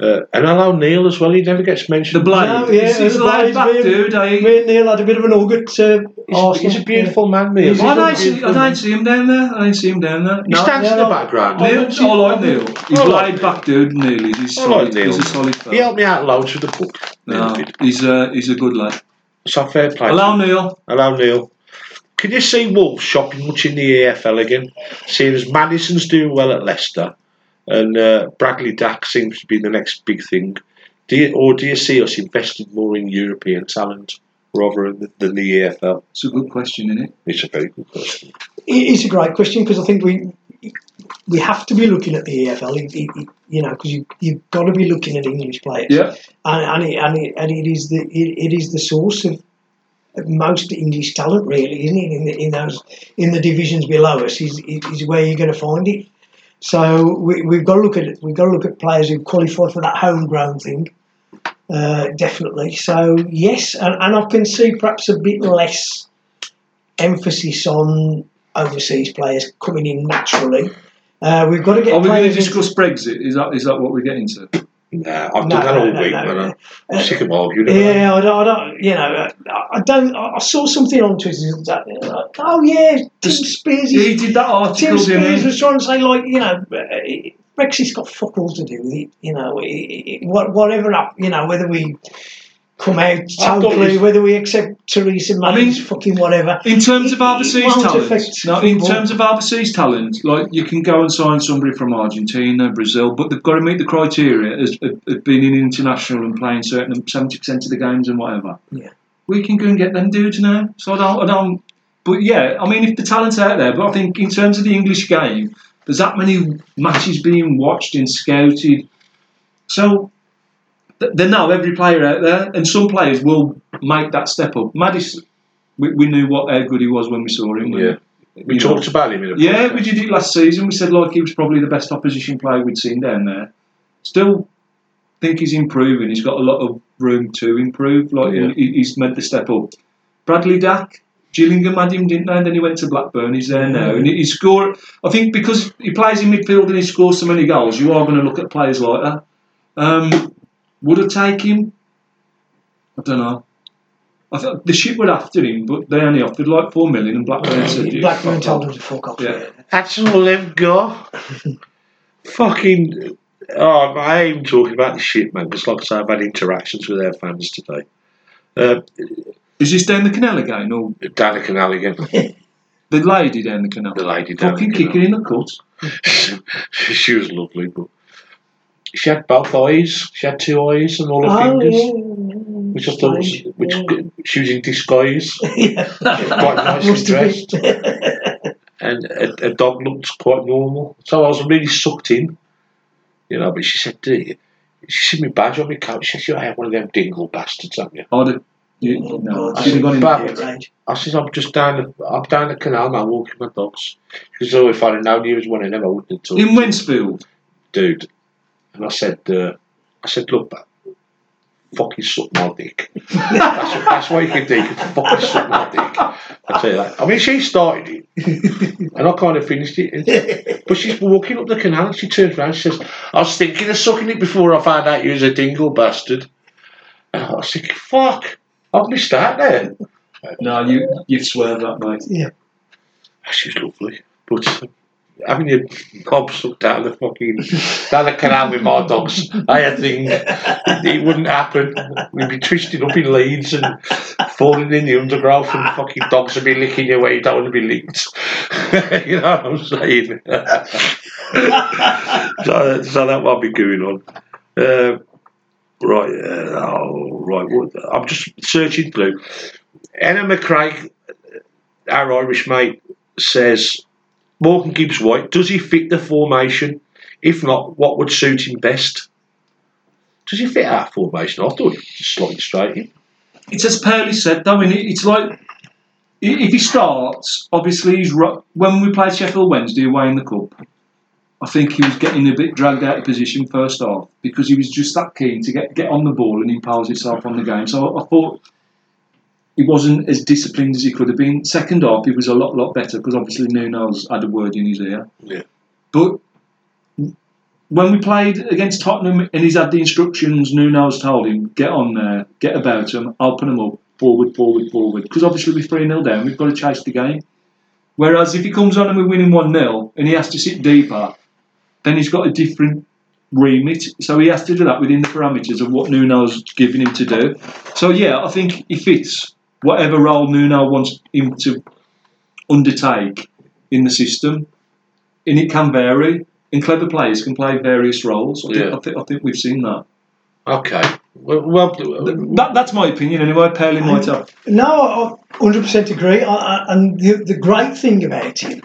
Uh, and allow Neil, as well. He never gets mentioned. The. Blade. No, yeah, he's, he's the a laid back dude, eh? Me and Neil had a bit of an hug at uh, He's, Arsenal. he's a beautiful man, Neil. He's don't, see, I don't see him down there. I don't see him down there. He No. stands in the background. I Neil, I like Neil. He's I a laid back dude, Neil. He's, he's, I like solid. Neil. he's a solid He helped me out loads with the book. No, he's a, he's a good lad. So fair play. Hello, Neil. Hello, Neil. Can you see Wolves shopping much in the EFL again? Seeing as Maddison's doing well at Leicester and uh, Bradley Dack seems to be the next big thing. Do you, or do you see us investing more in European talent rather than, than the EFL? It's a good question, isn't it? It's a very good question. It's a great question because I think we we have to be looking at the EFL, it- it- it- you know, because you you've got to be looking at English players, Yeah. and and it, and it, and it is the it, it is the source of of most English talent, really, isn't it? In the, in those in the divisions below us is is where you're going to find it. So we, we've got to look at it. We've got to look at players who qualify for that homegrown thing. Uh, definitely. So yes, and, and I can see perhaps a bit less emphasis on overseas players coming in naturally. Uh, we've got to get Are we going to discuss Brexit? Is that is that what we're getting to? Nah, I've No, done that all no, week, no, man. no. Uh, I'm uh, sick of arguing. Yeah, I don't, I don't, you know, I, I don't. I saw something on Twitter that, like, oh yeah, Tim Just- Spears. He did that article, Tim Spears was trying to say like, you know, uh, Brexit's got fuck all to do with it. You know, it, it, whatever, up, you know, whether we come out totally, whether we accept Theresa I mean, fucking whatever. In terms It- of overseas talent, no, in terms of overseas talent, like you can go and sign somebody from Argentina, Brazil, but they've got to meet the criteria as being in international and playing certain seventy percent of the games and whatever. Yeah. we can go and get them dudes now. So I don't, I don't. But yeah, I mean, if the talent's out there, but I think in terms of the English game, there's that many matches being watched and scouted. So th- they know every player out there, and some players will make that step up. Maddison, we, we knew what how good he was when we saw him. Yeah. We You know. talked about him in a Yeah, podcast. we did it last season. We said like he was probably the best opposition player we'd seen down there. Still think he's improving. He's got a lot of room to improve. Like Yeah. he, he's made the step up. Bradley Dack, Gillingham had him, didn't they? And then he went to Blackburn. He's there now, and he, he scored. I think because he plays in midfield and he scores so many goals, you are going to look at players like that. Um, would I take him? I don't know. I thought the ship were after him, but they only offered like four million, and Blackburn said, "Yeah, Blackburn told off." him to fuck off. Yeah. That's all they've got. Fucking. Oh, I am talking about the shit, man, because like I say, I've had interactions with their fans today. Uh, Is this down the canal again, or down the canal again. the lady down the canal? The lady down Fucking the kick canal. her in the cut. she was lovely, but she had both eyes. She had two eyes and all her Oh, fingers, yeah. which I thought was, which yeah. she was in disguise. Yeah. quite nicely Must dressed. and a, a dog looked quite normal. So I was really sucked in, you know. But she said, "Do you?" She said, "My badge on my coat." She said, "I have one of them dingle bastards, haven't you?" I'd have, you, no, Oh, she'd have gone in But- Range. I said, "I'm just down the, I'm down the canal now, walking my dogs." She said, "Oh, if I'd have known you was one of them, I wouldn't have told In you." Dude." And I said, uh, "I said, look, that fucking suck my dick." that's, what, that's what you can do. You can fucking suck my dick. I tell you that. I mean, she started it, and I kind of finished it. And- But she's walking up the canal and she turns around and says, I was thinking of sucking it before I found out you was a dingle bastard. And I was thinking, fuck, I've missed out there. No, you you'd swear that, mate. Yeah. She's lovely. But having your cob sucked out of the fucking down the canal with my dogs, I think it wouldn't happen. We'd be twisted up in leads and falling in the undergrowth and fucking dogs would be licking you don't want to be licked. you know what I'm saying? so, so that might be going on. Uh, right, uh, oh, right. What, I'm just searching through. Anna McCraig, our Irish mate, says Morgan Gibbs White, does he fit the formation? If not, what would suit him best? Does he fit our formation? I thought he just slotted straight in. It's as Pearly said, though, and it's like if he starts, obviously he's when we played Sheffield Wednesday away in the cup. I think he was getting a bit dragged out of position first half because he was just that keen to get get on the ball and impose himself on the game. So I, I thought he wasn't as disciplined as he could have been. Second half, he was a lot lot better because obviously Nuno's had a word in his ear. Yeah. But when we played against Tottenham and he's had the instructions, Nuno's told him, get on there, get about them, open them up, forward, forward, forward. Because obviously we're 3 0 down, we've got to chase the game. Whereas if he comes on and we're winning 1 0 and he has to sit deeper, then he's got a different remit. So he has to do that within the parameters of what Nuno's giving him to do. So yeah, I think he fits whatever role Nuno wants him to undertake in the system. And it can vary. And clever players can play various roles. I think, I think, I think we've seen that. Okay. Well, well That, that's my opinion anyway. Perley might have. No, I hundred percent agree. I, I, and the, the great thing about him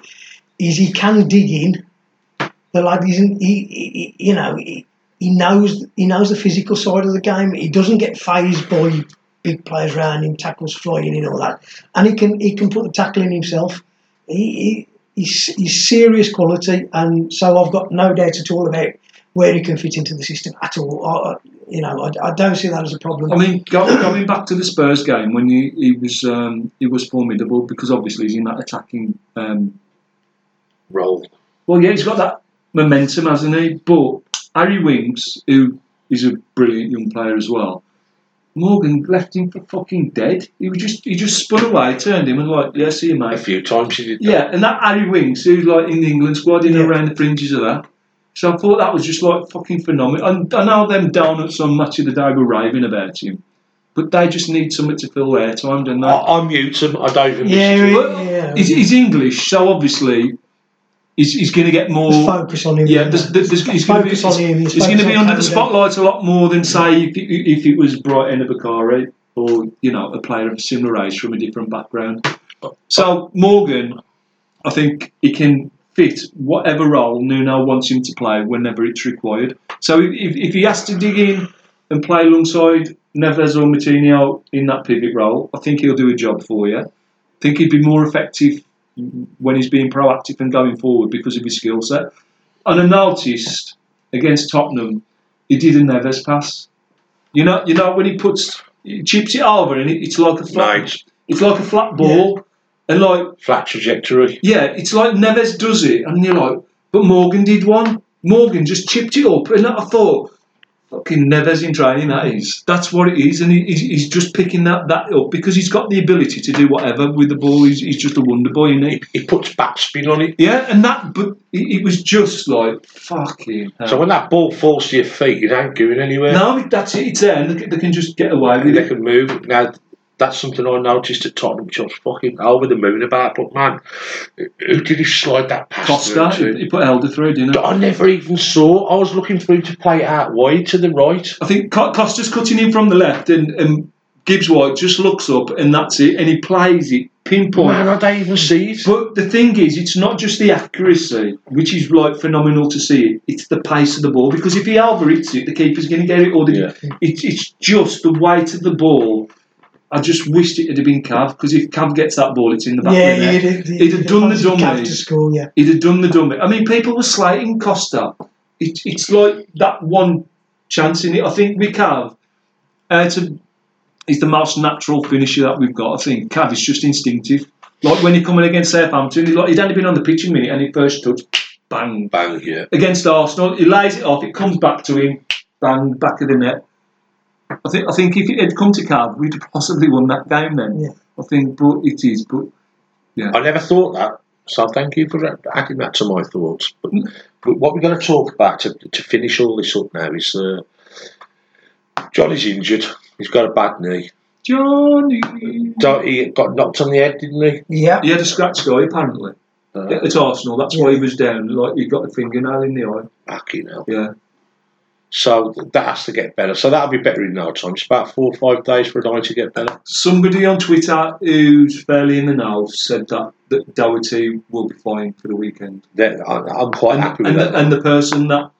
is he can dig in. The lad isn't. He, he, he- you know, he, he knows he knows the physical side of the game. He doesn't get phased by big players around him, tackles flying in, all that, and he can he can put the tackle in himself. He, he he's, he's serious quality, and so I've got no doubt at all about where he can fit into the system at all. I, I- you know, I, I don't see that as a problem. I mean, go, going back to the Spurs game when he, he was um, he was formidable because obviously he's in that attacking. Um, roll. well, yeah, he's got that momentum, hasn't he? But Harry Winks, who is a brilliant young player as well, Morgan left him for fucking dead. He was just he just spun away, turned him, and like, yeah, see you, mate. A few times he did that. Yeah, and that Harry Winks, who's like in the England squad, in Yeah. around the fringes of that. So I thought that was just like fucking phenomenal. And I know them donuts on Match of the Day were raving about him, but they just need something to fill their time, don't they? I, I mute him. I don't even Yeah, listen he- him. Yeah. He's, he's English, so obviously he's, he's going to get more. Just focus on him. Yeah, there's, there's, there's, he's going to be, Focus on him, he's, he's going to be under the spotlight a lot more than say if it, if it was Brighton Bakari or you know a player of a similar age from a different background. So Morgan, I think he can fit whatever role Nuno wants him to play whenever it's required. So if, if, he has to dig in and play alongside Neves or Moutinho in that pivot role, I think he'll do a job for you. I think he'd be more effective when he's being proactive and going forward because of his skill set. And I noticed against Tottenham, he did a Neves pass. You know, you know when he puts, he chips it over and it, it's like a flat, Nice. it's like a flat ball, and like Flat trajectory. yeah, it's like Neves does it, and you're like, but Morgan did one. Morgan just chipped it up, and I thought, fucking Neves in training, that is. That's what it is, and he, he's, he's just picking that, that up because he's got the ability to do whatever with the ball. He's, he's just a wonder boy, isn't he? He, puts backspin on it. Yeah, and that, but it, it was just like, fucking hell. So when that ball falls to your feet, it ain't going anywhere. no, that's it, it's there, and they, can- they can just get away And with they it. can move. Now, that's something I noticed at Tottenham, which I was fucking over the moon about. But man, who did he slide that pass Costa, through he, to? he put Helder through, didn't he? I never even saw. I was looking for him to play it out wide to the right. I think Co- Costa's cutting in from the left, and, and Gibbs White just looks up, and that's it, and he plays it pinpoint. Man, I don't even see it. But the thing is, it's not just the accuracy, which is like phenomenal to see. It's the pace of the ball because if he over hits it, the keeper's going to get it. Or the, Yeah. it's it's just the weight of the ball. I just wished it had been Cav because if Cav gets that ball, it's in the back Yeah, of the net. he'd, He'd have done the dummy. To score, yeah. He'd have done the dummy. I mean, people were slating Costa. It, it's like that one chance in it. I think we Cav, uh, to, he's the most natural finisher that we've got. I think Cav is just instinctive. Like when he coming against Southampton, he, like, he'd only been on the pitch a minute and he first touch, bang. Bang, yeah. Against Arsenal, he lays it off, it comes back to him, bang, back of the net. I think I think if it had come to Cav, we'd have possibly won that game then. Yeah. I think, but it is. But yeah. I never thought that. So thank you for adding that to my thoughts. But, but what we're going to talk about to, to finish all this up now is uh, Johnny's injured. He's got a bad knee. Johnny, Don't- He got knocked on the head, didn't he? Yeah. he had a scratch guy apparently. Uh, at Arsenal. That's why he was down. Like he got a fingernail in the eye. fucking hell. Yeah. So that has to get better. So that'll be better in no time. It's about four or five days for an eye to get better. Somebody on Twitter who's fairly in the know said that, that Doherty will be fine for the weekend. Yeah, I- I'm quite And, happy with and, that. the, and the person that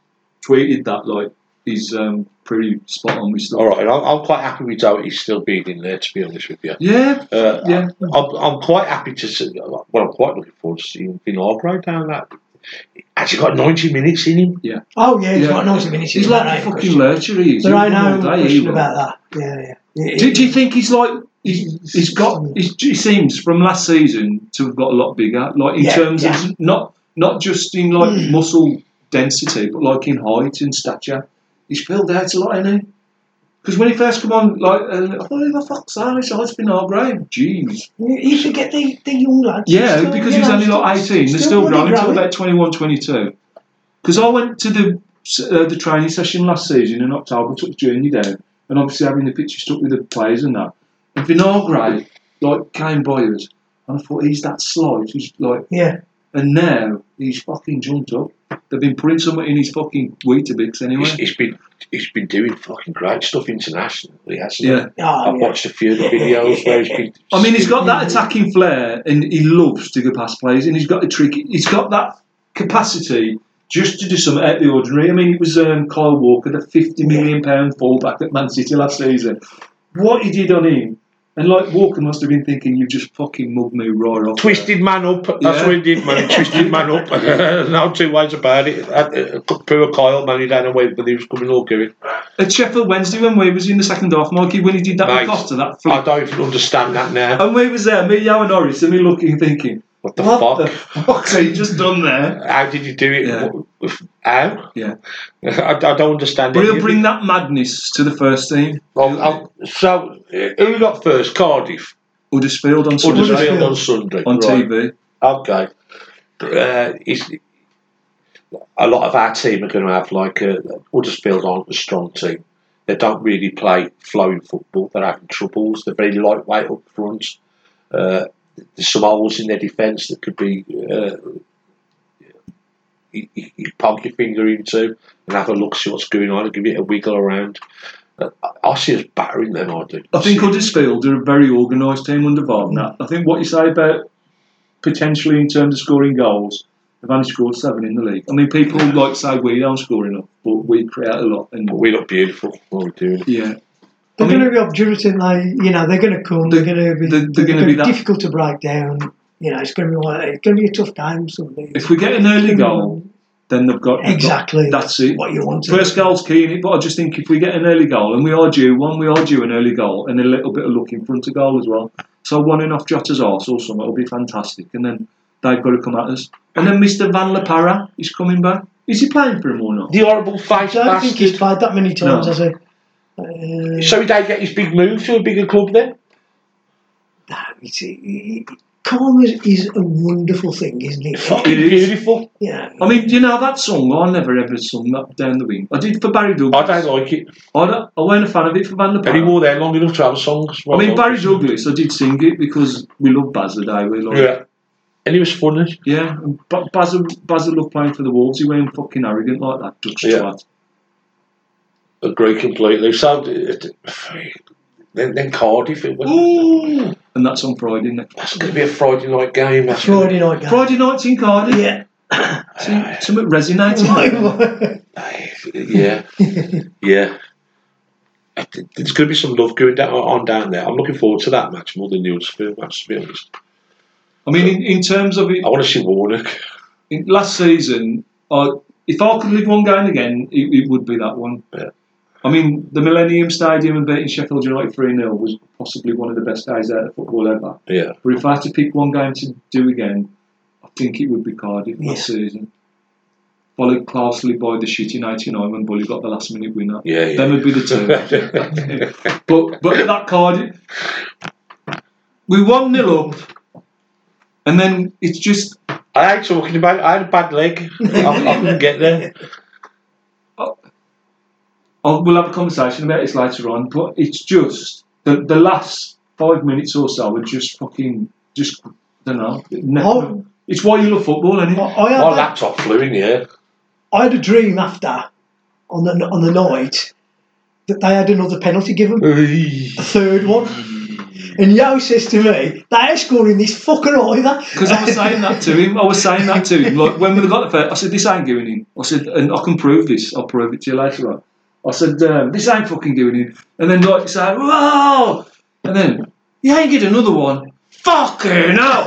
tweeted that, like, is um, pretty spot on with stuff. all right, I'm, I'm quite happy with Doherty still being in there. To be honest with you, Yeah, uh, yeah. I'm, I'm quite happy to see. Well, I'm quite looking forward to seeing Vinagre down that. Actually, got 90 minutes in him. Yeah. Oh, yeah, he's Yeah. got 90 minutes. He's in like there, a ain't fucking question. lurcher. He is. There He'll ain't no day, question about that. Yeah, yeah. Do, do you think he's like he's, he's got? He's, he seems from last season to have got a lot bigger, like in Yeah, terms yeah. of not not just in like Mm. muscle density, but like in height and stature. He's filled out a lot, hasn't he? Because when he first come on, like, uh, oh, who the fuck's that? It's it's been all great. Jeez. You forget the, the young lads. Yeah, Still, because he's know, only like 18. They're still growing until about 21, 22. Because I went to the uh, the training session last season in October, took journey down, and obviously having the picture stuck with the players and that. And Vinagre, like, came by us, and I thought, he's that slight. He's like, Yeah. and now he's fucking jumped up. They've been putting something in his fucking Weetabix anyway. He's, he's been he's been doing fucking great stuff internationally, hasn't Yeah. he? Oh, I've yeah. watched a few of the videos where he's been. I mean, he's got that attacking flair, and he loves to go past plays, and he's got a trick. He's got that capacity just to do something out of the ordinary. I mean, it was um, Kyle Walker, the fifty million pound fullback at Man City last season. What he did on him, and like Walker must have been thinking, "You just fucking mugged me right off." Twisted man up. That's Yeah. what he did, man. He twisted man up. no two ways about it. Poor Kyle, man, he don't know he was coming or going. At Sheffield Wednesday, when we was in the second half, Mikey, when he did that Mate, with Costa, that I don't even understand that now. and we was there, me, Yow, and Norris, and me looking, thinking, What the "What the fuck? fuck's he just done there?" How did you do it? Yeah. What- How? Yeah. I, I don't understand But it. he'll bring that madness to the first team. Well, I'll- so, uh, who got first? Cardiff. Huddersfield on Sunday Huddersfield on Sunday. on right. TV. Okay. Uh, it's, a lot of our team are going to have like a Huddersfield aren't a strong team. They don't really play flowing football. They're having troubles. They're very lightweight up front. Uh, some holes in their defence that could be uh, you, you you poke your finger into and have a look, see what's going on, and give it a wiggle around. Uh, I see us battering them. I do. I think Huddersfield are a very organised team under Wagner. I think what you say about potentially in terms of scoring goals, they've only scored seven in the league. I mean, people like say we don't score enough, but we create a lot. And we look beautiful. What we're doing. yeah, They're I mean- going to be obdurate and they, you know, they're going to come. They're, They're- going to be. they're- they're gonna gonna be that- difficult to break down. You know, it's going to be like, it's going to be a tough game. Sunday. if we get an early goal, then they've got they've got- exactly. that's it. What you want. to First goal's key in it, but I just think if we get an early goal, and we are due one, we are due an early goal, and a little bit of luck in front of goal as well. So one in off Jota's arse or something will be fantastic, and then they've got to come at us. And then Mr. Van La Parra is coming back. Is he playing for him or not? The horrible I face don't think he's played that many times, No. has he? Uh, So he don't get his big move to a bigger club then? no, it's, he, he- Karma is a wonderful thing, isn't it? Fucking It is. beautiful. Yeah. I mean, do you know that song? I never ever sung that down the wing. I did for Barry Douglas. I don't like it. I, don't, I wasn't a fan of it for Van der And he Pal. wore there long enough to have a song. I mean, Barry Douglas, I did sing it because we love Baz the day. We like, Yeah. And he was funny. yeah. and Ba- Baz, Baz loved playing for the Wolves. He went fucking arrogant like that. Dutch Yeah. twat. Agree completely. So, then, then Cardiff, it was, Ooh! And that's on Friday. Isn't it? that's going to be a Friday night game. That's Friday night game. Friday night's in Cardiff. Yeah. Some- Something resonating. Yeah, yeah. There's going to be some love going down on down there. I'm looking forward to that match more than the Huddersfield match, to be honest. I mean, in, in terms of it, I want to see Warnock. in, last season, I, if I could live one game again, it, it would be that one. Yeah. I mean, the Millennium Stadium and beating Sheffield United 3 0 was possibly one of the best days out of football ever. Yeah, But if I had to pick one game to do again, I think it would be Cardiff Yeah. last season. Followed closely by the shitty 99 when Bully got the last minute winner. yeah, yeah. Them would be the two. but but that Cardiff, we won 1 0 up, and then it's just I hate talking about it. I had a bad leg. I, I couldn't get there. Oh, we'll have a conversation about this later on, but it's just the, the last five minutes or so are just fucking just I don't know. ne- Oh. It's why you love football, isn't I. I, My had, laptop flew in the air. I had a dream after on the on the night that they had another penalty given, a third one. And Yo says to me, they ain't scoring this fucker either. Because I was saying that to him. I was saying that to him. Like when we got the first, I said, "This ain't going in." I said, and I can prove this. I'll prove it to you later on. I said, um, "This ain't fucking going in." And then like say, "Whoa!" And then you ain't get another one. Fucking hell!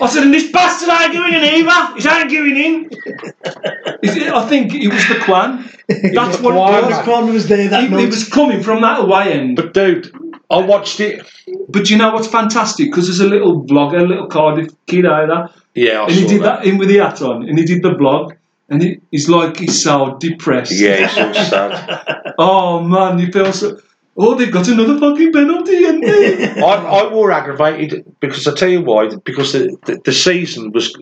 I said, and this bastard ain't giving in either. It ain't giving in. Is it- I think it was the Quan. That's what Quan. it was. Because Kwan was there that It, night. it was coming from that away end. But dude, I watched it. But you know what's fantastic? Because there's a little vlogger, a little Cardiff kid out there. Yeah, I and he saw did that. in with the hat on, and he did the blog, and he, he's like he's so depressed. Yeah, it's all sad. Oh man, you feel so. Oh, they've got another fucking penalty, and they. I, I more aggravated because I tell you why. Because the, the, the season was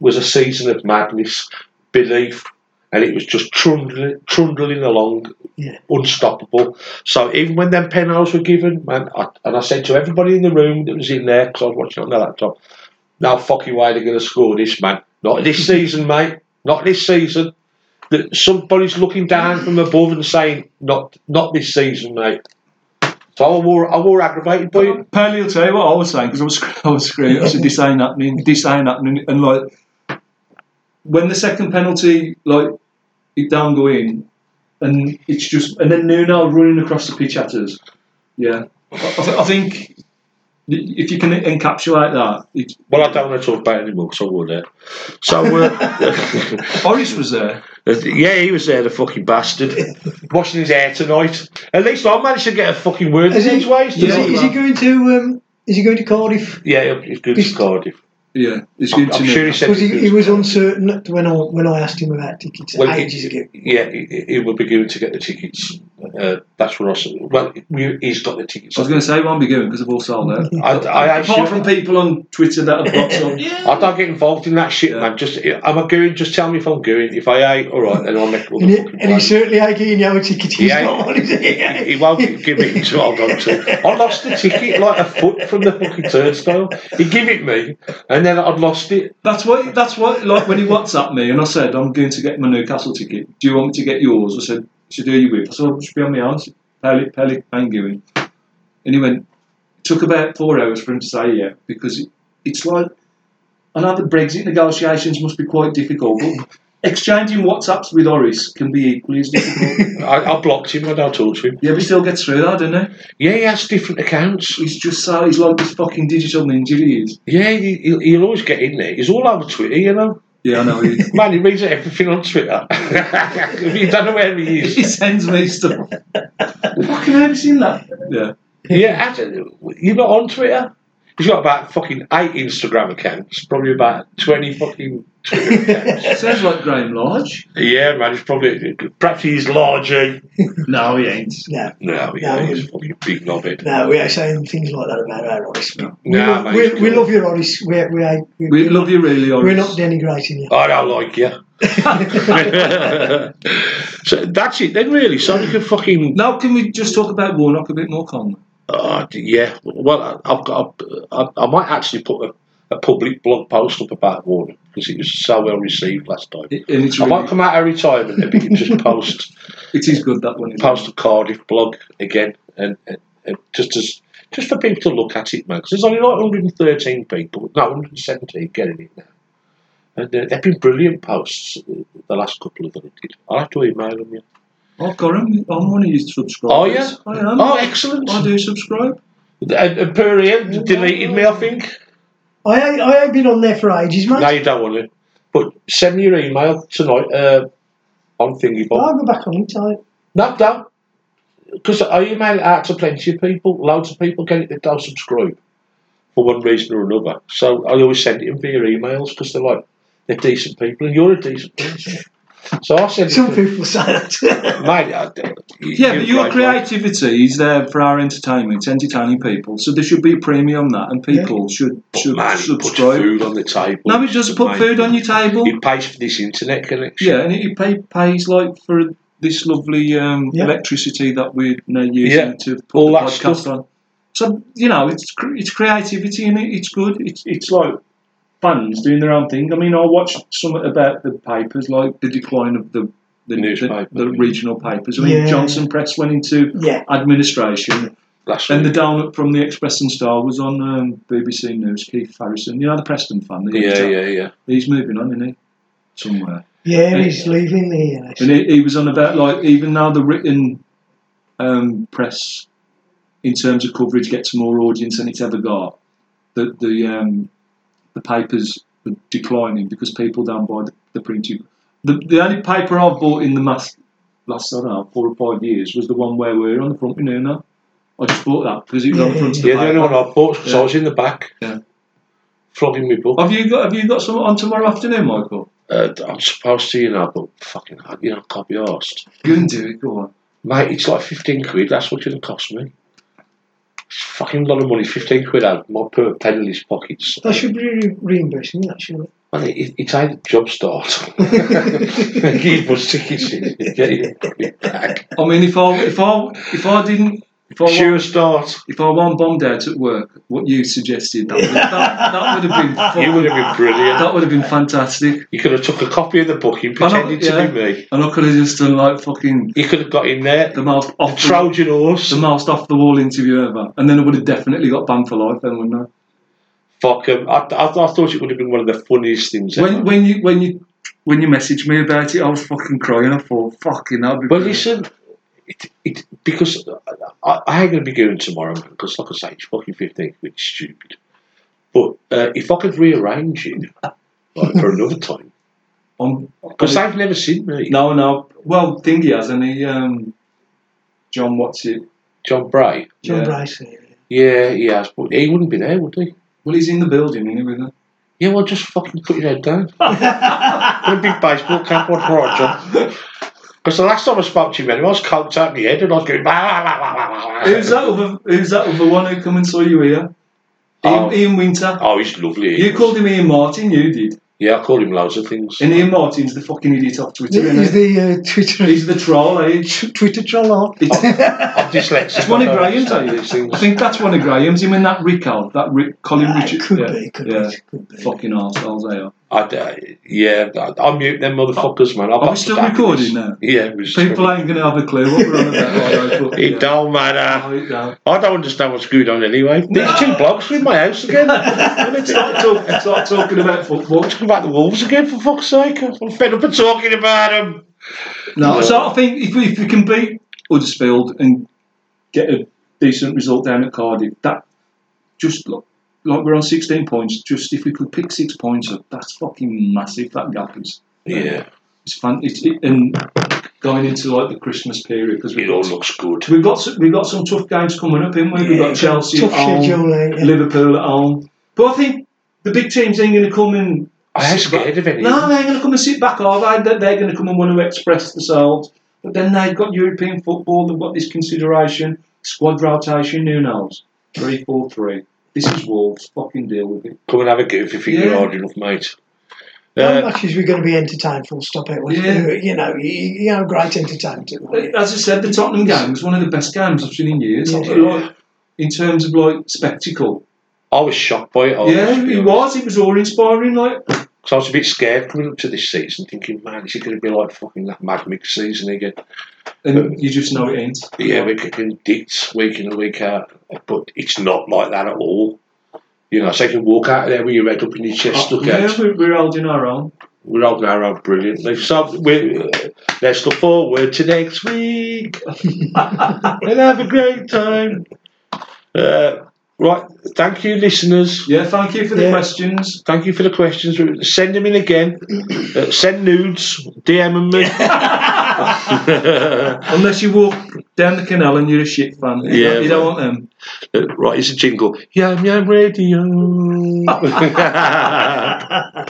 was a season of madness, belief, and it was just trundling, trundling along, Yeah. unstoppable. So even when them penalties were given, man, I, and I said to everybody in the room that was in there because I was watching it on the laptop, "No fucking way they're going to score this, man. Not this season, mate. Not this season." That somebody's looking down from above and saying, "Not, not this season, mate." So I was more, I was more aggravated by it. Perley will tell you what I was saying because I was I was screaming. I said this ain't happening. This ain't happening. And like when the second penalty, like it don't go in, and it's just and then Nuno running across the pitch at us. Yeah, I, th- I think if you can encapsulate that, it's, Well, I don't want to talk about it anymore, so I will there. So, uh, Boris was there. yeah, he was there, the fucking bastard, washing his hair tonight. At least I managed to get a fucking word Is in he- edgeways Is, he, is he going to um, is he going to Cardiff? Yeah, he's good as Cardiff. Yeah, it's I'm, good I'm to sure know. he said Because he, he's he good. was uncertain when I when I asked him about tickets Well, he- ages ago. Yeah, he, he will be going to get the tickets. Uh, that's what I said. Well, we, he's got the tickets. I was going to say, he won't be going because they've all sold out. I, I, Apart actually, from people on Twitter that have got some. I don't get involved in that shit, Yeah. man. Just, am I going? Just tell me if I'm going. If I ain't, all right, then I'll make all And the he, fucking and he certainly ain't getting you a ticket. He's Yeah, got one, is he? He won't give me to hold on to. I lost the ticket like a foot from the fucking turnstile. He give it me, and then I'd lost it. That's what. That's what. Like when he WhatsApped me and I said, "I'm going to get my Newcastle ticket. Do you want me to get yours?" I said, "Should do you with?" I said, "I'll just be on my own." Pelly, Pelly, going. And he went. It took about four hours for him to say yeah because it, it's like I know the Brexit negotiations must be quite difficult, but exchanging WhatsApps with Oris can be equally as difficult. I, I blocked him. I don't talk to him. yeah, but he still gets through that, doesn't he? Yeah, he has different accounts. He's just so he's like this fucking digital ninja he is. Yeah, he, he'll, he'll always get in there. He's all over Twitter, you know. Yeah, I know. He, Man, he reads everything on Twitter. you don't know where he he sends me stuff. Fucking have you seen that? Yeah. Yeah, actually, you're not on Twitter. He's got about fucking eight Instagram accounts, probably about 20 fucking Twitter accounts. Sounds like Graham Large. Yeah, man, he's probably, perhaps he's larger. No, he ain't. No, No, yeah, No. he's fucking big knobhead. no, we ain't saying things like that about our Oris. We, Nah, love, mate, we, we love your Oris. We, we, we, We love you really, We're not denigrating you. I don't like you. so that's it then, really. So we can fucking. Now, can we just talk about Warnock a bit more calmly? Uh, yeah, well, I've got. I, I might actually put a, a public blog post up about Warner because it was so well received last time. It- And it's I really, might come out of retirement and just post it is good that one. it? post a Cardiff blog again, and, and, and just as just for people to look at it, man. Because there's only like 113 people, no, 117 getting it now, and uh, they've been brilliant posts. uh, The last couple of them I. I'll have to email them. Yeah. I've got him. I'm one of your subscribers. Oh, yeah? I am. Oh, excellent. I do subscribe. And, and Purrier deleted me, I think. I ain't, I ain't been on there for ages, mate. No, you don't want to. But send me your email tonight uh, on Thingy Bob. I'll go back on it. I, No, don't. Because I email it out to plenty of people. Loads of people get it that don't subscribe for one reason or another. So I always send it in via emails because they're like, they're decent people and you're a decent person. So I send it some people say that. mate, I, you- Yeah, but your great, mate. creativity is there for our entertainment, it's entertaining people. So there should be a premium on that, and people should But should man, he puts subscribe. food on the table. No, it doesn't put food on your table. He pays for this internet connection. Yeah, and it pay, pays like for this lovely um, Yeah. electricity that we're now using Yeah, to put all the that podcast stuff. on. So you know, it's it's creativity and it, it's good. It's it's like fans doing their own thing. I mean, I watched something about the papers, like the decline of the the, the, Newspaper. the regional papers. I mean, Yeah. Johnston Press went into yeah, administration, Last and the week. down from the Express and Star was on um, BBC News. Keith Harrison, you know the Preston fan. the Yeah, yeah, yeah. He's moving on, isn't he? Somewhere. yeah, Yeah. he's leaving the And he, he was on about like even now the written um, press in terms of coverage gets more audience than it's ever got. The the um, the papers are declining because people don't buy the, the printed. The, the only paper I've bought in the last last I don't know four or five years was the one where we're on the front. You know, now. I just bought that because it was on the front of the Yeah, the paper. only one I bought because Yeah. I was in the back. Yeah. Flogging my book. Have you got Have you got some on tomorrow afternoon, Michael? Uh, I'm supposed to, you know, but fucking, you know, can't be arsed. You can do it. Go on. Mate, it's like 15 quid, that's what it'll cost me. fucking lot of money, 15 quid out, more per penny pockets. That should be re reimbursing that, shouldn't it? Well, it, it's either job start. Give put tickets in, get it back. I mean, if I, if I, if I didn't if I wa- Sure start. If I wasn't bombed out at work, what you suggested, that would, that, that would have been You would have been brilliant. that would have been fantastic. You could have took a copy of the book and I know, pretended yeah. to be me. And I could have just done like fucking You could have got in there, the most off the, Trojan horse. the most off the wall interview ever, and then I would have definitely got banned for life. Then wouldn't I? Fuck 'em. I, I, I thought it would have been one of the funniest things ever. When when you when you when you messaged me about it, I was fucking crying. I thought, fucking, that'd be. Well, brilliant. listen, it, it, because I, I ain't going to be going tomorrow because, like I say, it's fucking 15 quid stupid. But uh, if I could rearrange it like, for another time, because they've never seen me. no, no. Well, thingy has, and he, um, John, what's it? John Bray, he? John Yeah. Bryce. yeah. yeah, he has, but he wouldn't be there, would he? Well, he's in the building, isn't he, with her? Yeah, well, just fucking put your head down. Put a big baseball cap on, Roger. Because the last time I spoke to him, anyway, I was coked out my head and I was going. "Bah, bah, bah, bah, bah, bah." Who's that other? Who's that other one who come and saw you here? Oh. Ian, Ian Winter. Oh, he's lovely. You called him Ian Martin, you did. Yeah, I called him loads of things. And Ian Martin's the fucking idiot off Twitter, He's isn't the uh, Twitter? He's the troll, eh? Twitter troll. aren't? It's, I'm dyslexic. it's one of I don't Graham's, understand eh? these. I think that's one of Graham's. Him and that Rickard, that Rick, Colin Ah, Richard. it could yeah, be, could yeah. be, could be. Fucking arseholes they are. I, uh, yeah, I, I'll mute them motherfuckers, man. I'll Are we still recording now? Yeah, we're People still- ain't going to have a clue what we're on about. But, It yeah. don't matter. No, it don't. I don't understand what's going on anyway. There's two blokes in my house again. Start, talk, start talking about football. Talking about the Wolves again, for fuck's sake. I'm fed up of talking about them. No, so I think if we, if we can beat Huddersfield and get a decent result down at Cardiff, that just look, like we're on 16 points. Just if we could pick six points up, that's fucking massive. That gap is. Yeah. It's fun. It's, it, and going into like the Christmas period because It we've all got looks good. we've got some, we've got some tough games coming up, haven't we? We've got Chelsea tough at home, schedule, eh? ain't? Liverpool at home. But I think the big teams ain't going to come and I am sit back- scared of any. No, they ain't going to come and sit back. Are they? They're, they're going to come and want to express themselves. But then they've got European football. They've got this consideration, squad rotation. Who knows? Three, four, three. This is Wolves. Fucking deal with it. Come and have a go if you think Yeah. you're hard enough, mate. How uh, much is we're going to be entertained. Full stop. It was, Yeah. you know, you, you have great entertainment. As I said, the Tottenham game was one of the best games I've seen in years. Yeah. Like, in terms of like spectacle. I was shocked by it. I yeah, to be it was. It was all inspiring. Like, Because I was a bit scared coming up to this season, thinking, man, is it going to be like fucking that Mad Mix season again? and you just know it ain't. Yeah, we're kicking dicks week in and week out, but it's not like that at all. You know, so you can walk out of there with your head up in your chest, stuck Oh, yeah, we're, we're holding our own. We're all going around brilliantly. So we let's look forward to next week and have a great time. Uh, right, thank you, listeners. Yeah, thank you for the Yeah. questions. Thank you for the questions. Send them in again. Uh, send nudes. DM me. Unless you walk down the canal and you're a shit fan. You Yeah, don't- you don't want them. Uh, right, it's a jingle. Yum Yum Radio.